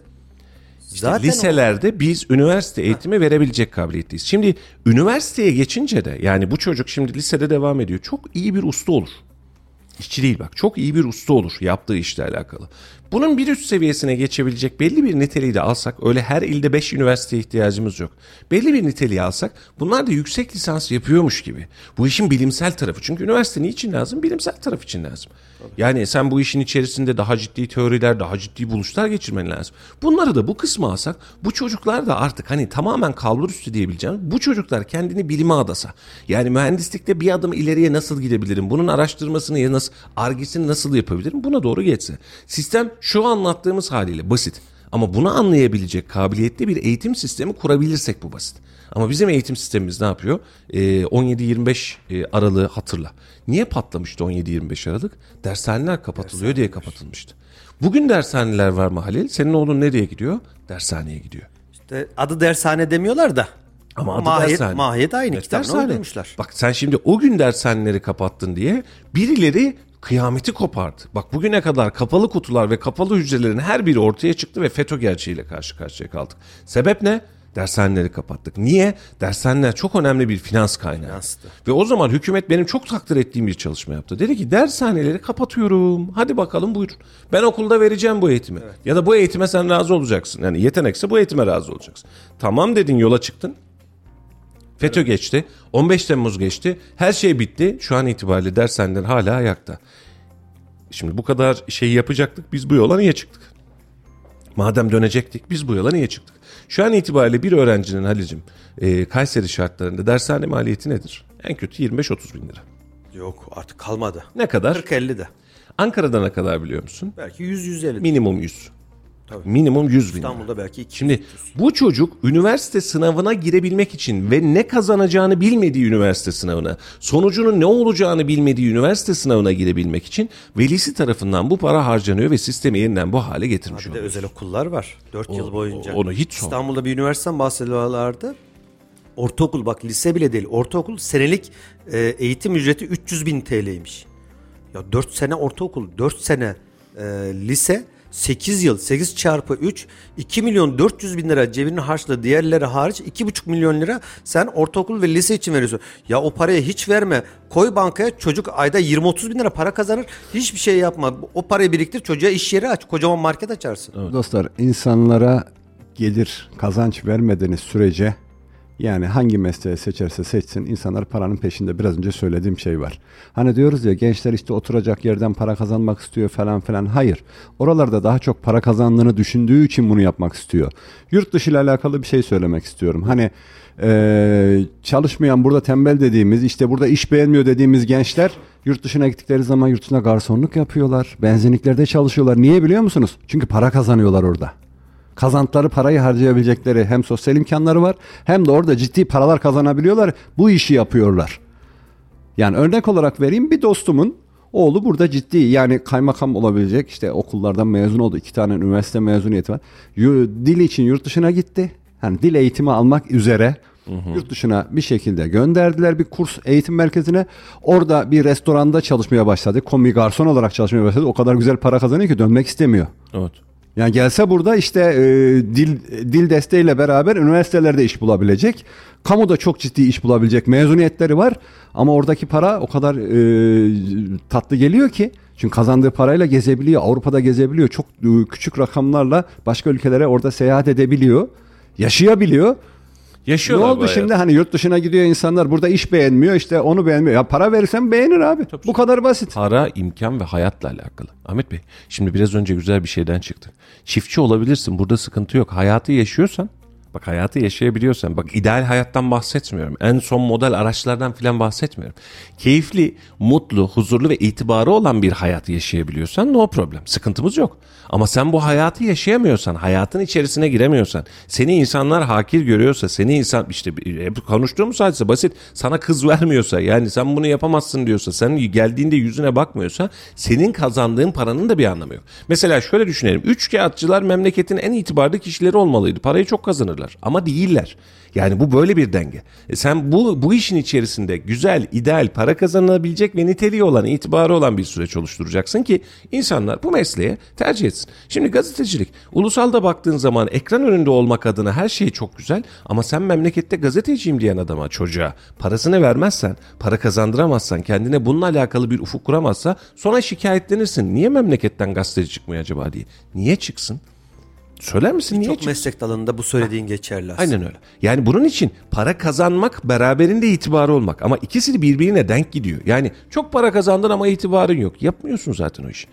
Zaten o- liselerde biz üniversite eğitimi verebilecek kabiliyetteyiz. Şimdi üniversiteye geçince de yani bu çocuk şimdi lisede devam ediyor. Çok iyi bir usta olur. İşçi değil bak çok iyi bir usta olur yaptığı işle alakalı. Bunun bir üst seviyesine geçebilecek belli bir niteliği de alsak öyle her ilde 5 üniversiteye ihtiyacımız yok. Belli bir niteliği alsak bunlar da yüksek lisans yapıyormuş gibi. Bu işin bilimsel tarafı çünkü üniversite niçin lazım? Bilimsel taraf için lazım. Yani sen bu işin içerisinde daha ciddi teoriler, daha ciddi buluşlar geçirmen lazım. Bunları da bu kısma alsak bu çocuklar da artık hani tamamen kalbur üstü diyebileceğim. Bu çocuklar kendini bilime adasa. Yani mühendislikte bir adım ileriye nasıl gidebilirim? Bunun araştırmasını ya nasıl, argesini nasıl yapabilirim? Buna doğru geçse. Sistem şu anlattığımız haliyle basit. Ama bunu anlayabilecek kabiliyetli bir eğitim sistemi kurabilirsek bu basit. Ama bizim eğitim sistemimiz ne yapıyor? Ee, 17-25 e, aralığı hatırla. Niye patlamıştı 17-25 Aralık? Dershaneler kapatılıyor diye kapatılmıştı. Bugün dershaneler var mı Halil? Senin oğlun nereye gidiyor? Dershaneye gidiyor. İşte adı dershane demiyorlar da. Ama adı mahiyet, dershane. mahiyet aynı. Evet, uydurmuşlar. Bak sen şimdi o gün dershaneleri kapattın diye birileri kıyameti kopardı. Bak bugüne kadar kapalı kutular ve kapalı hücrelerin her biri ortaya çıktı ve FETÖ gerçeğiyle karşı karşıya kaldık. Sebep ne? Dershaneleri kapattık. Niye? Dershaneler çok önemli bir finans kaynağı. Finanstı. Ve o zaman hükümet benim çok takdir ettiğim bir çalışma yaptı. Dedi ki dershaneleri kapatıyorum. Hadi bakalım buyurun. Ben okulda vereceğim bu eğitimi. Ya da bu eğitime sen razı olacaksın. Yani yetenekse bu eğitime razı olacaksın. Tamam dedin yola çıktın. FETÖ geçti. 15 Temmuz geçti. Her şey bitti. Şu an itibariyle dershaneler hala ayakta. Şimdi bu kadar şeyi yapacaktık. Biz bu yola niye çıktık? Madem dönecektik biz bu yola niye çıktık? Şu an itibariyle bir öğrencinin Halil'cim e, Kayseri şartlarında dershane maliyeti nedir? En kötü 25-30 bin lira. Yok artık kalmadı. Ne kadar? 40-50 de. Ankara'da ne kadar biliyor musun? Belki 100-150. Minimum 100. Minimum 100 bin. İstanbul'da belki 200. Şimdi bu çocuk üniversite sınavına girebilmek için ve ne kazanacağını bilmediği üniversite sınavına, sonucunun ne olacağını bilmediği üniversite sınavına girebilmek için velisi tarafından bu para harcanıyor ve sistemi yeniden bu hale getirmiş oluyor. özel okullar var. 4 yıl boyunca. onu hiç sorma. İstanbul'da bir üniversiteden bahsediyorlardı. Ortaokul bak lise bile değil. Ortaokul senelik e, eğitim ücreti 300 bin TL'ymiş. Ya 4 sene ortaokul, 4 sene e, lise, 8 yıl, 8 çarpı 3, 2 milyon 400 bin lira cebinin harçlığı diğerleri hariç 2,5 milyon lira sen ortaokul ve lise için veriyorsun. Ya o parayı hiç verme. Koy bankaya çocuk ayda 20-30 bin lira para kazanır. Hiçbir şey yapma. O parayı biriktir çocuğa iş yeri aç. Kocaman market açarsın. Dostlar insanlara gelir kazanç vermediğiniz sürece yani hangi mesleği seçerse seçsin insanlar paranın peşinde biraz önce söylediğim şey var. Hani diyoruz ya gençler işte oturacak yerden para kazanmak istiyor falan filan. Hayır. Oralarda daha çok para kazandığını düşündüğü için bunu yapmak istiyor. Yurt dışı ile alakalı bir şey söylemek istiyorum. Hani eee, çalışmayan burada tembel dediğimiz işte burada iş beğenmiyor dediğimiz gençler yurt dışına gittikleri zaman yurt dışına garsonluk yapıyorlar. Benzinliklerde çalışıyorlar. Niye biliyor musunuz? Çünkü para kazanıyorlar orada kazantıları parayı harcayabilecekleri hem sosyal imkanları var hem de orada ciddi paralar kazanabiliyorlar. Bu işi yapıyorlar. Yani örnek olarak vereyim bir dostumun oğlu burada ciddi yani kaymakam olabilecek işte okullardan mezun oldu. iki tane üniversite mezuniyeti var. Dil için yurt dışına gitti. Yani dil eğitimi almak üzere yurt dışına bir şekilde gönderdiler bir kurs eğitim merkezine. Orada bir restoranda çalışmaya başladı. Kombi garson olarak çalışmaya başladı. O kadar güzel para kazanıyor ki dönmek istemiyor. Evet. Yani gelse burada işte e, dil dil desteğiyle beraber üniversitelerde iş bulabilecek. Kamuda çok ciddi iş bulabilecek mezuniyetleri var. Ama oradaki para o kadar e, tatlı geliyor ki. Çünkü kazandığı parayla gezebiliyor. Avrupa'da gezebiliyor. Çok e, küçük rakamlarla başka ülkelere orada seyahat edebiliyor. Yaşayabiliyor. Ne Yaşıyorlar oldu bu şimdi hayatı. hani yurt dışına gidiyor insanlar burada iş beğenmiyor işte onu beğenmiyor. Ya para verirsen beğenir abi. Bu kadar basit. Para, imkan ve hayatla alakalı. Ahmet Bey, şimdi biraz önce güzel bir şeyden çıktık. Çiftçi olabilirsin, burada sıkıntı yok. Hayatı yaşıyorsan, bak hayatı yaşayabiliyorsan, bak ideal hayattan bahsetmiyorum. En son model araçlardan filan bahsetmiyorum. Keyifli, mutlu, huzurlu ve itibarı olan bir hayat yaşayabiliyorsan no problem. Sıkıntımız yok. Ama sen bu hayatı yaşayamıyorsan, hayatın içerisine giremiyorsan, seni insanlar hakir görüyorsa, seni insan işte hep konuştuğumuz hadise basit. Sana kız vermiyorsa, yani sen bunu yapamazsın diyorsa, sen geldiğinde yüzüne bakmıyorsa, senin kazandığın paranın da bir anlamı yok. Mesela şöyle düşünelim. Üç kağıtçılar memleketin en itibarlı kişileri olmalıydı. Parayı çok kazanırlar ama değiller. Yani bu böyle bir denge. E sen bu bu işin içerisinde güzel, ideal, para kazanabilecek ve niteliği olan, itibarı olan bir süreç oluşturacaksın ki insanlar bu mesleğe tercih etsin. Şimdi gazetecilik, ulusalda baktığın zaman ekran önünde olmak adına her şey çok güzel ama sen memlekette gazeteciyim diyen adama, çocuğa parasını vermezsen, para kazandıramazsan, kendine bununla alakalı bir ufuk kuramazsa sonra şikayetlenirsin. Niye memleketten gazeteci çıkmıyor acaba diye. Niye çıksın? Söyler misin niye Çok meslek dalında bu söylediğin geçerli aslında. Aynen öyle. Yani bunun için para kazanmak beraberinde itibarı olmak. Ama ikisi de birbirine denk gidiyor. Yani çok para kazandın ama itibarın yok. Yapmıyorsun zaten o işi.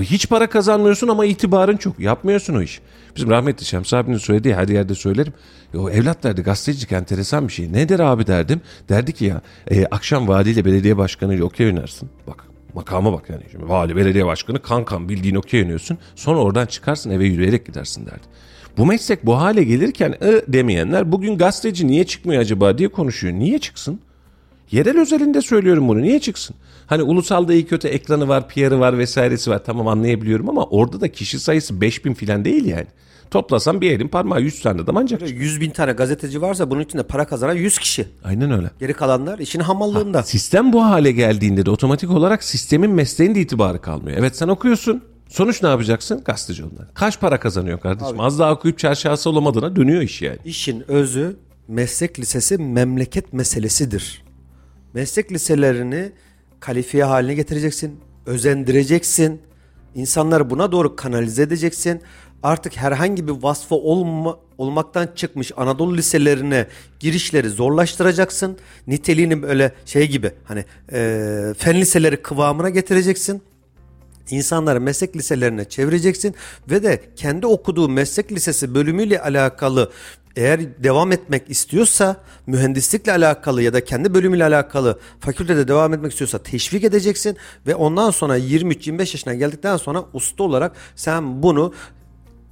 Hiç para kazanmıyorsun ama itibarın çok. Yapmıyorsun o işi. Bizim rahmetli Şems abinin söylediği her yerde söylerim. Yo, evlat derdi gazetecilik enteresan bir şey. Nedir abi derdim. Derdi ki ya e, akşam valiyle belediye başkanıyla okey oynarsın. Bak makama bak yani. Şimdi vali belediye başkanı kankan bildiğin okey oynuyorsun. Sonra oradan çıkarsın eve yürüyerek gidersin derdi. Bu meslek bu hale gelirken ı demeyenler bugün gazeteci niye çıkmıyor acaba diye konuşuyor. Niye çıksın? Yerel özelinde söylüyorum bunu. Niye çıksın? Hani ulusalda iyi kötü ekranı var, PR'ı var vesairesi var. Tamam anlayabiliyorum ama orada da kişi sayısı 5000 filan değil yani. Toplasam bir elin parmağı 100 tane adam ancak. çıkar. 100 bin tane gazeteci varsa bunun içinde para kazanan 100 kişi. Aynen öyle. Geri kalanlar işin hamallığında. Sistem bu hale geldiğinde de otomatik olarak sistemin mesleğin de itibarı kalmıyor. Evet sen okuyorsun. Sonuç ne yapacaksın? Gazeteci olmak. Kaç para kazanıyor kardeşim? Az daha okuyup çarşafı olamadığına dönüyor iş yani. İşin özü meslek lisesi memleket meselesidir. Meslek liselerini kalifiye haline getireceksin, özendireceksin. İnsanları buna doğru kanalize edeceksin. Artık herhangi bir vasfı olma, olmaktan çıkmış Anadolu liselerine girişleri zorlaştıracaksın. Niteliğini böyle şey gibi hani eee fen liseleri kıvamına getireceksin. İnsanları meslek liselerine çevireceksin ve de kendi okuduğu meslek lisesi bölümüyle alakalı eğer devam etmek istiyorsa mühendislikle alakalı ya da kendi bölümüyle alakalı fakültede devam etmek istiyorsa teşvik edeceksin ve ondan sonra 23-25 yaşına geldikten sonra usta olarak sen bunu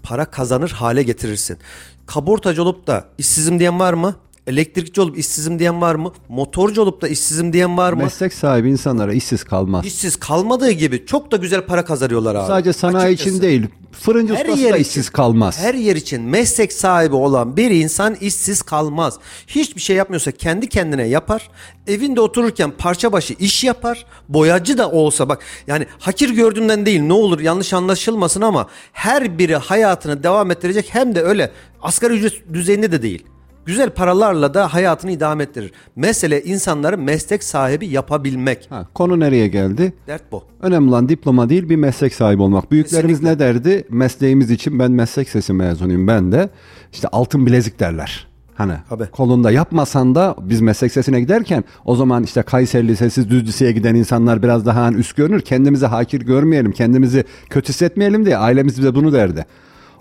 para kazanır hale getirirsin. Kabortacı olup da işsizim diyen var mı? Elektrikçi olup işsizim diyen var mı? Motorcu olup da işsizim diyen var mı? Meslek sahibi insanlara işsiz kalmaz. İşsiz kalmadığı gibi çok da güzel para kazanıyorlar abi. Sadece sanayi Açıkçası. için değil. Fırıncı Her ustası yer da için. işsiz kalmaz. Her yer için meslek sahibi olan bir insan işsiz kalmaz. Hiçbir şey yapmıyorsa kendi kendine yapar. Evinde otururken parça başı iş yapar. Boyacı da olsa bak yani hakir gördüğümden değil ne olur yanlış anlaşılmasın ama her biri hayatını devam ettirecek hem de öyle asgari ücret düzeyinde de değil. Güzel paralarla da hayatını idame ettirir. Mesele insanları meslek sahibi yapabilmek. Ha, konu nereye geldi? Dert bu. Önemli olan diploma değil bir meslek sahibi olmak. Büyüklerimiz ne derdi? Mesleğimiz için ben meslek sesi mezunuyum ben de. İşte altın bilezik derler. Hani Tabii. kolunda yapmasan da biz meslek sesine giderken o zaman işte Kayseri Lisesi düz liseye giden insanlar biraz daha hani üst görünür. Kendimizi hakir görmeyelim, kendimizi kötü hissetmeyelim diye ailemiz bize bunu derdi.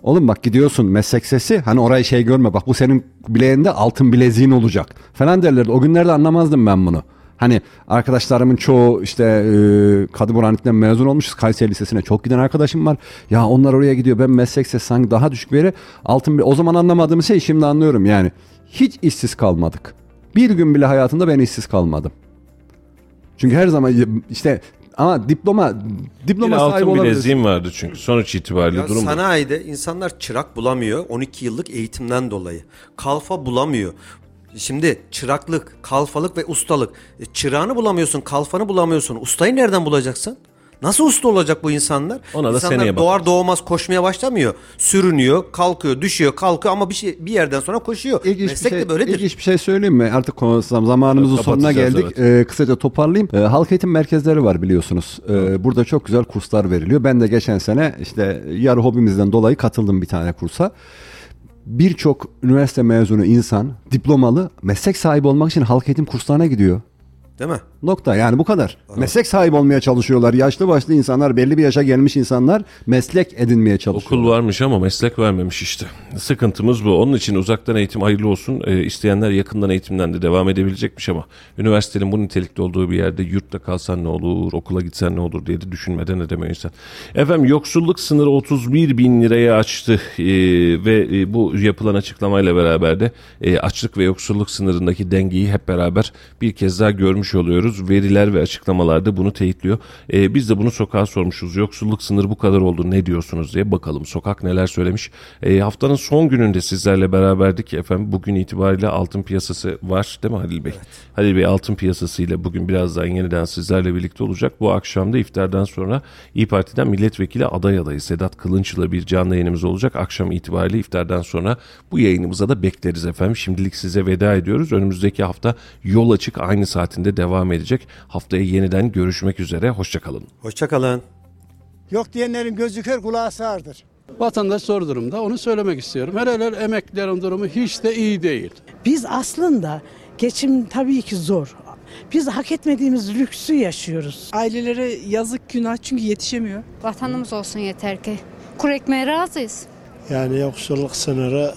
Oğlum bak gidiyorsun meslek sesi hani orayı şey görme bak bu senin bileğinde altın bileziğin olacak falan derlerdi. O günlerde anlamazdım ben bunu. Hani arkadaşlarımın çoğu işte e, Kadı Burhanlık'tan mezun olmuşuz. Kayseri Lisesi'ne çok giden arkadaşım var. Ya onlar oraya gidiyor. Ben meslek sesi sanki daha düşük bir yere altın bir... O zaman anlamadığım şey şimdi anlıyorum yani. Hiç işsiz kalmadık. Bir gün bile hayatımda ben işsiz kalmadım. Çünkü her zaman işte ama diploma Bir diploma sahibi altın bileziğim vardı çünkü sonuç itibariyle Ya durum bu. sanayide insanlar çırak bulamıyor 12 yıllık eğitimden dolayı. Kalfa bulamıyor. Şimdi çıraklık, kalfalık ve ustalık. E, çırağını bulamıyorsun, kalfanı bulamıyorsun. Ustayı nereden bulacaksın? Nasıl usta olacak bu insanlar? Ona da insanlar seneye doğar doğmaz koşmaya başlamıyor. Sürünüyor, kalkıyor, düşüyor, kalkıyor ama bir şey bir yerden sonra koşuyor. İlginç Meslek bir şey, de böyledir. ilginç bir şey söyleyeyim mi? Artık konu- zamanımızın Evet, sonuna geldik. Ee, kısaca toparlayayım. Ee, halk eğitim merkezleri var biliyorsunuz. Ee, burada çok güzel kurslar veriliyor. Ben de geçen sene işte yarı hobimizden dolayı katıldım bir tane kursa. Birçok üniversite mezunu insan diplomalı meslek sahibi olmak için halk eğitim kurslarına gidiyor. Değil mi? Nokta yani bu kadar. Meslek sahibi olmaya çalışıyorlar. Yaşlı başlı insanlar, belli bir yaşa gelmiş insanlar meslek edinmeye çalışıyorlar. Okul varmış ama meslek vermemiş işte. Sıkıntımız bu. Onun için uzaktan eğitim hayırlı olsun. Ee, isteyenler yakından eğitimden de devam edebilecekmiş ama üniversitenin bu nitelikte olduğu bir yerde yurtta kalsan ne olur, okula gitsen ne olur diye de düşünmeden edemiyor insan. Efendim yoksulluk sınırı 31 bin liraya açtı Ee, ve e, bu yapılan açıklamayla beraber de e, açlık ve yoksulluk sınırındaki dengeyi hep beraber bir kez daha görmüş oluyoruz. Veriler ve açıklamalar da bunu teyitliyor. Ee, biz de bunu sokağa sormuşuz. Yoksulluk sınırı bu kadar oldu ne diyorsunuz diye bakalım sokak neler söylemiş. Ee, haftanın son gününde sizlerle beraberdik efendim. Bugün itibariyle altın piyasası var değil mi Halil Bey? Halil Bey altın piyasasıyla bugün birazdan yeniden sizlerle birlikte olacak. Bu akşam da iftardan sonra İyi Parti'den milletvekili aday adayı Sedat Kılınç'la bir canlı yayınımız olacak. Akşam itibariyle iftardan sonra bu yayınımıza da bekleriz efendim. Şimdilik size veda ediyoruz. Önümüzdeki hafta yol açık aynı saatinde devam edecek. Haftaya yeniden görüşmek üzere. Hoşçakalın. Hoşçakalın. Yok diyenlerin gözü kör kulağı sağırdır. Vatandaş zor durumda. Onu söylemek istiyorum. Hele hele emeklilerin durumu hiç de iyi değil. Biz aslında geçim tabii ki zor. Biz hak etmediğimiz lüksü yaşıyoruz. Ailelere yazık günah çünkü yetişemiyor. Vatanımız olsun yeter ki. Kuru ekmeğe razıyız. Yani yoksulluk sınırı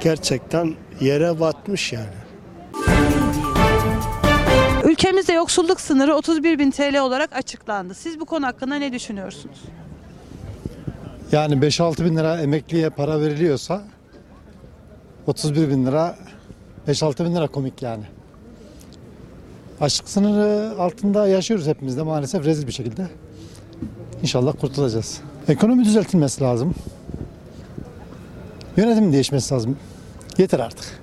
gerçekten yere batmış yani. Ülkemizde yoksulluk sınırı 31 bin TL olarak açıklandı. Siz bu konu hakkında ne düşünüyorsunuz? Yani 5-6 bin lira emekliye para veriliyorsa 31 bin lira 5-6 bin lira komik yani. Açlık sınırı altında yaşıyoruz hepimiz de maalesef rezil bir şekilde. İnşallah kurtulacağız. Ekonomi düzeltilmesi lazım. Yönetim değişmesi lazım. Yeter artık.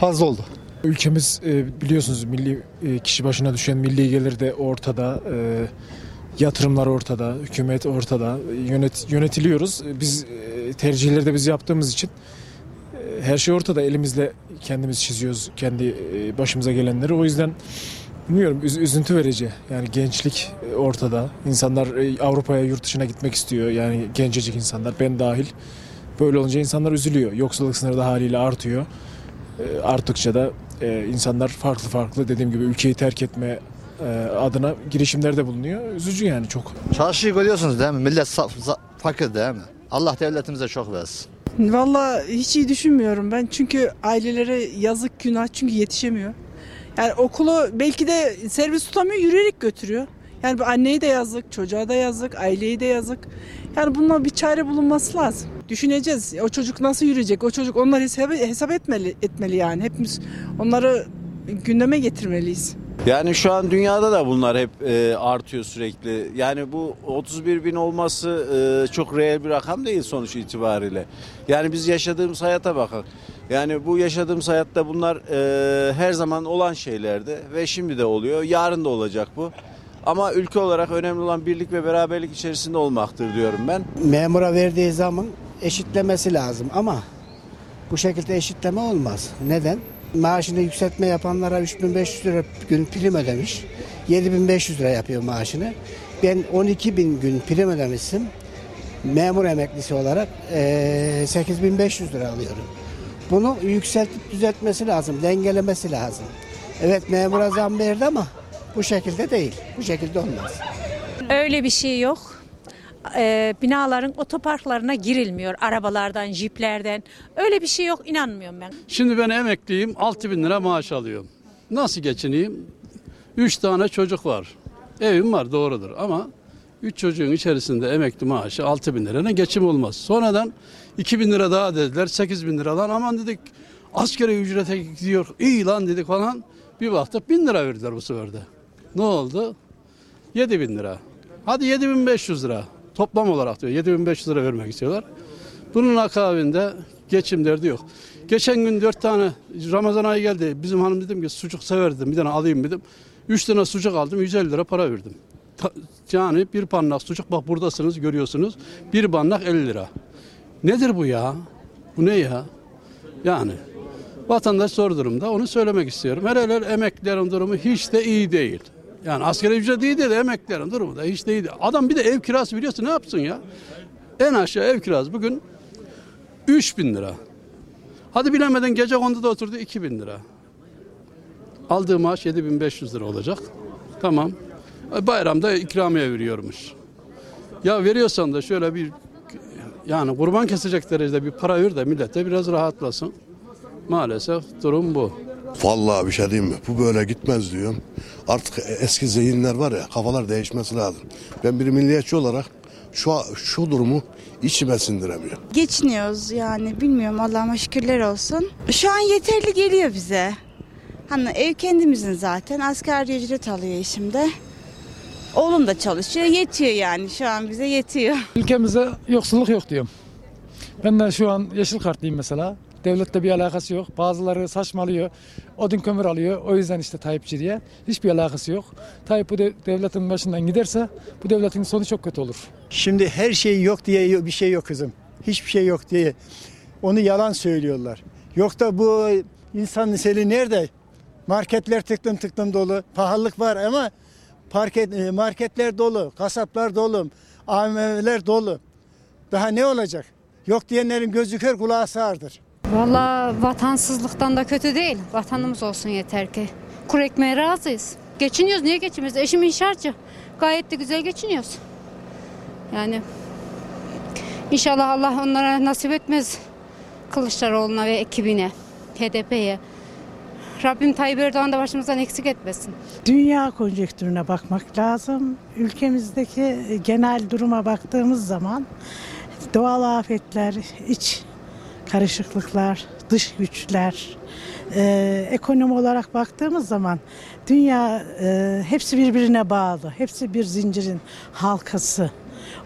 Fazla oldu. Ülkemiz e, biliyorsunuz milli e, kişi başına düşen milli gelir de ortada. e, Yatırımlar ortada, hükümet ortada, yönet, yönetiliyoruz. Biz tercihleri de biz yaptığımız için her şey ortada. Elimizle kendimiz çiziyoruz kendi başımıza gelenleri. O yüzden bilmiyorum üz- üzüntü verici. Yani gençlik ortada. İnsanlar Avrupa'ya yurt dışına gitmek istiyor. Yani gencecik insanlar ben dahil. Böyle olunca insanlar üzülüyor. Yoksulluk sınırı da haliyle artıyor. Arttıkça da e, insanlar farklı farklı dediğim gibi ülkeyi terk etme e, adına girişimlerde bulunuyor. Üzücü yani çok. Çarşıyı görüyorsunuz değil mi? Millet sa- za- fakir değil mi? Allah devletimize çok versin. Valla hiç iyi düşünmüyorum ben. Çünkü ailelere yazık günah çünkü yetişemiyor. Yani okulu belki de servis tutamıyor yürüyerek götürüyor. Yani bu anneye de yazık, çocuğa da yazık, aileye de yazık. Yani bununla bir çare bulunması lazım. Düşüneceğiz. O çocuk nasıl yürüyecek? O çocuk onlar hesap, hesap etmeli, etmeli yani. Hepimiz onları gündeme getirmeliyiz. Yani şu an dünyada da bunlar hep e, artıyor sürekli. Yani bu 31 bin olması e, çok reel bir rakam değil sonuç itibariyle. Yani biz yaşadığımız hayata bakın. Yani bu yaşadığımız hayatta bunlar e, her zaman olan şeylerdi ve şimdi de oluyor. Yarın da olacak bu. Ama ülke olarak önemli olan birlik ve beraberlik içerisinde olmaktır diyorum ben. Memura verdiği zaman eşitlemesi lazım ama bu şekilde eşitleme olmaz. Neden? Maaşını yükseltme yapanlara 3500 lira gün prim ödemiş. 7500 lira yapıyor maaşını. Ben 12 bin gün prim ödemişsim. Memur emeklisi olarak eee, 8500 lira alıyorum. Bunu yükseltip düzeltmesi lazım, dengelemesi lazım. Evet memura zam verdi ama bu şekilde değil. Bu şekilde olmaz. Öyle bir şey yok. Ee, binaların otoparklarına girilmiyor. Arabalardan, jiplerden. Öyle bir şey yok. inanmıyorum ben. Şimdi ben emekliyim 6 bin lira maaş alıyorum. Nasıl geçineyim? 3 tane çocuk var. Evim var doğrudur ama 3 çocuğun içerisinde emekli maaşı 6 bin lirayla geçim olmaz. Sonradan 2 bin lira daha dediler 8 bin lira lan aman dedik askeri ücrete gidiyor iyi lan dedik falan. Bir baktık bin lira verdiler bu sefer de. Ne oldu? 7 bin lira. Hadi 7500 lira. Toplam olarak diyor 7500 lira vermek istiyorlar. Bunun akabinde geçim derdi yok. Geçen gün dört tane Ramazan ayı geldi. Bizim hanım dedim ki sucuk severdim bir tane alayım dedim. Üç tane sucuk aldım 150 lira para verdim. Yani bir pannak sucuk bak buradasınız görüyorsunuz. Bir pannak 50 lira. Nedir bu ya? Bu ne ya? Yani vatandaş zor durumda onu söylemek istiyorum. Hele hele emeklilerin durumu hiç de iyi değil. Yani asgari ücret iyi değil emeklilerin durumu da hiç de iyi değil. Adam bir de ev kirası biliyorsun ne yapsın ya? En aşağı ev kirası bugün 3 bin lira. Hadi bilemeden gece konduda oturdu 2 bin lira. Aldığı maaş 7500 lira olacak. Tamam. E, Bayramda ikramiye veriyormuş. Ya veriyorsan da şöyle bir yani kurban kesecek derecede bir para ver de millete biraz rahatlasın. Maalesef durum bu. Vallahi bir şey diyeyim mi? Bu böyle gitmez diyorum. Artık eski zihinler var ya kafalar değişmesi lazım. Ben bir milliyetçi olarak şu şu durumu içime sindiremiyorum. Geçiniyoruz yani bilmiyorum Allah'ıma şükürler olsun. Şu an yeterli geliyor bize. Hani ev kendimizin zaten asgari ücret alıyor eşimde. Oğlum da çalışıyor yetiyor yani şu an bize yetiyor. Ülkemizde yoksulluk yok diyorum. Ben de şu an yeşil kartlıyım mesela. Devletle bir alakası yok. Bazıları saçmalıyor. Odun kömür alıyor. O yüzden işte Tayyipçi diye. Hiçbir alakası yok. Tayyip bu de- devletin başından giderse bu devletin sonu çok kötü olur. Şimdi her şey yok diye bir şey yok kızım. Hiçbir şey yok diye. Onu yalan söylüyorlar. Yok da bu insan liseli nerede? Marketler tıklım tıklım dolu. Pahalılık var ama parket, e, marketler dolu. Kasaplar dolu. AVM'ler dolu. Daha ne olacak? Yok diyenlerin gözü kör kulağı sağırdır. Valla vatansızlıktan da kötü değil. Vatanımız olsun yeter ki. Kuru ekmeğe razıyız. Geçiniyoruz. Niye geçiniyoruz? Eşim inşaatçı. Gayet de güzel geçiniyoruz. Yani inşallah Allah onlara nasip etmez. Kılıçdaroğlu'na ve ekibine, HDP'ye. Rabbim Tayyip Erdoğan da başımızdan eksik etmesin. Dünya konjektürüne bakmak lazım. Ülkemizdeki genel duruma baktığımız zaman doğal afetler, iç karışıklıklar, dış güçler, e, ekonomi olarak baktığımız zaman dünya e, hepsi birbirine bağlı. Hepsi bir zincirin halkası.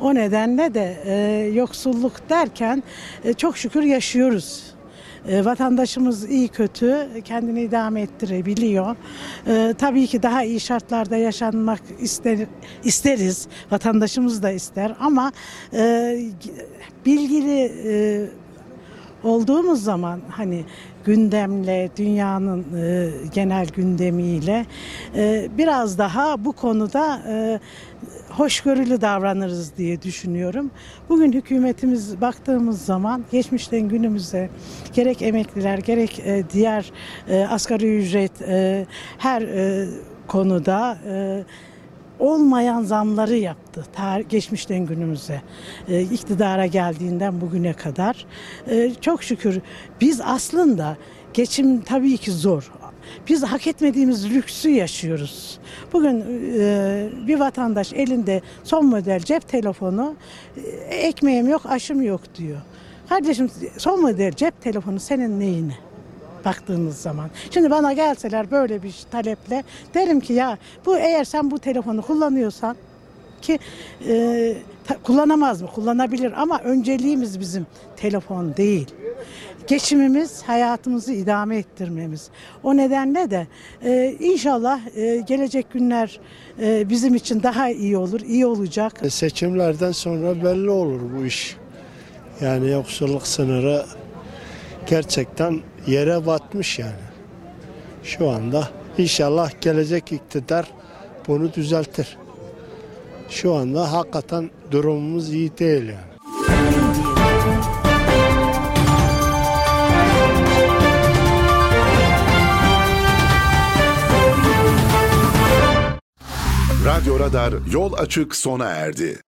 O nedenle de e, yoksulluk derken e, çok şükür yaşıyoruz. E, vatandaşımız iyi kötü kendini idame ettirebiliyor. E, tabii ki daha iyi şartlarda yaşanmak ister, isteriz. Vatandaşımız da ister ama e, bilgili e, olduğumuz zaman hani gündemle, dünyanın e, genel gündemiyle e, biraz daha bu konuda e, hoşgörülü davranırız diye düşünüyorum. Bugün hükümetimiz baktığımız zaman geçmişten günümüze gerek emekliler gerek e, diğer e, asgari ücret e, her e, konuda e, olmayan zamları yaptı tarih, geçmişten günümüze e, iktidara geldiğinden bugüne kadar E, çok şükür biz aslında geçim tabii ki zor biz hak etmediğimiz lüksü yaşıyoruz. Bugün e, bir vatandaş elinde son model cep telefonu e, ekmeğim yok aşım yok diyor. Kardeşim son model cep telefonu senin neyine? Baktığınız zaman. Şimdi bana gelseler böyle bir taleple derim ki ya bu eğer sen bu telefonu kullanıyorsan ki e, ta- kullanamaz mı? Kullanabilir ama önceliğimiz bizim telefon değil. Geçimimiz, hayatımızı idame ettirmemiz. O nedenle de e, inşallah e, gelecek günler e, bizim için daha iyi olur, iyi olacak. Seçimlerden sonra belli olur bu iş. Yani yoksulluk sınırı gerçekten yere batmış yani. Şu anda inşallah gelecek iktidar bunu düzeltir. Şu anda hakikaten durumumuz iyi değil yani. Radyo Radar yol açık sona erdi.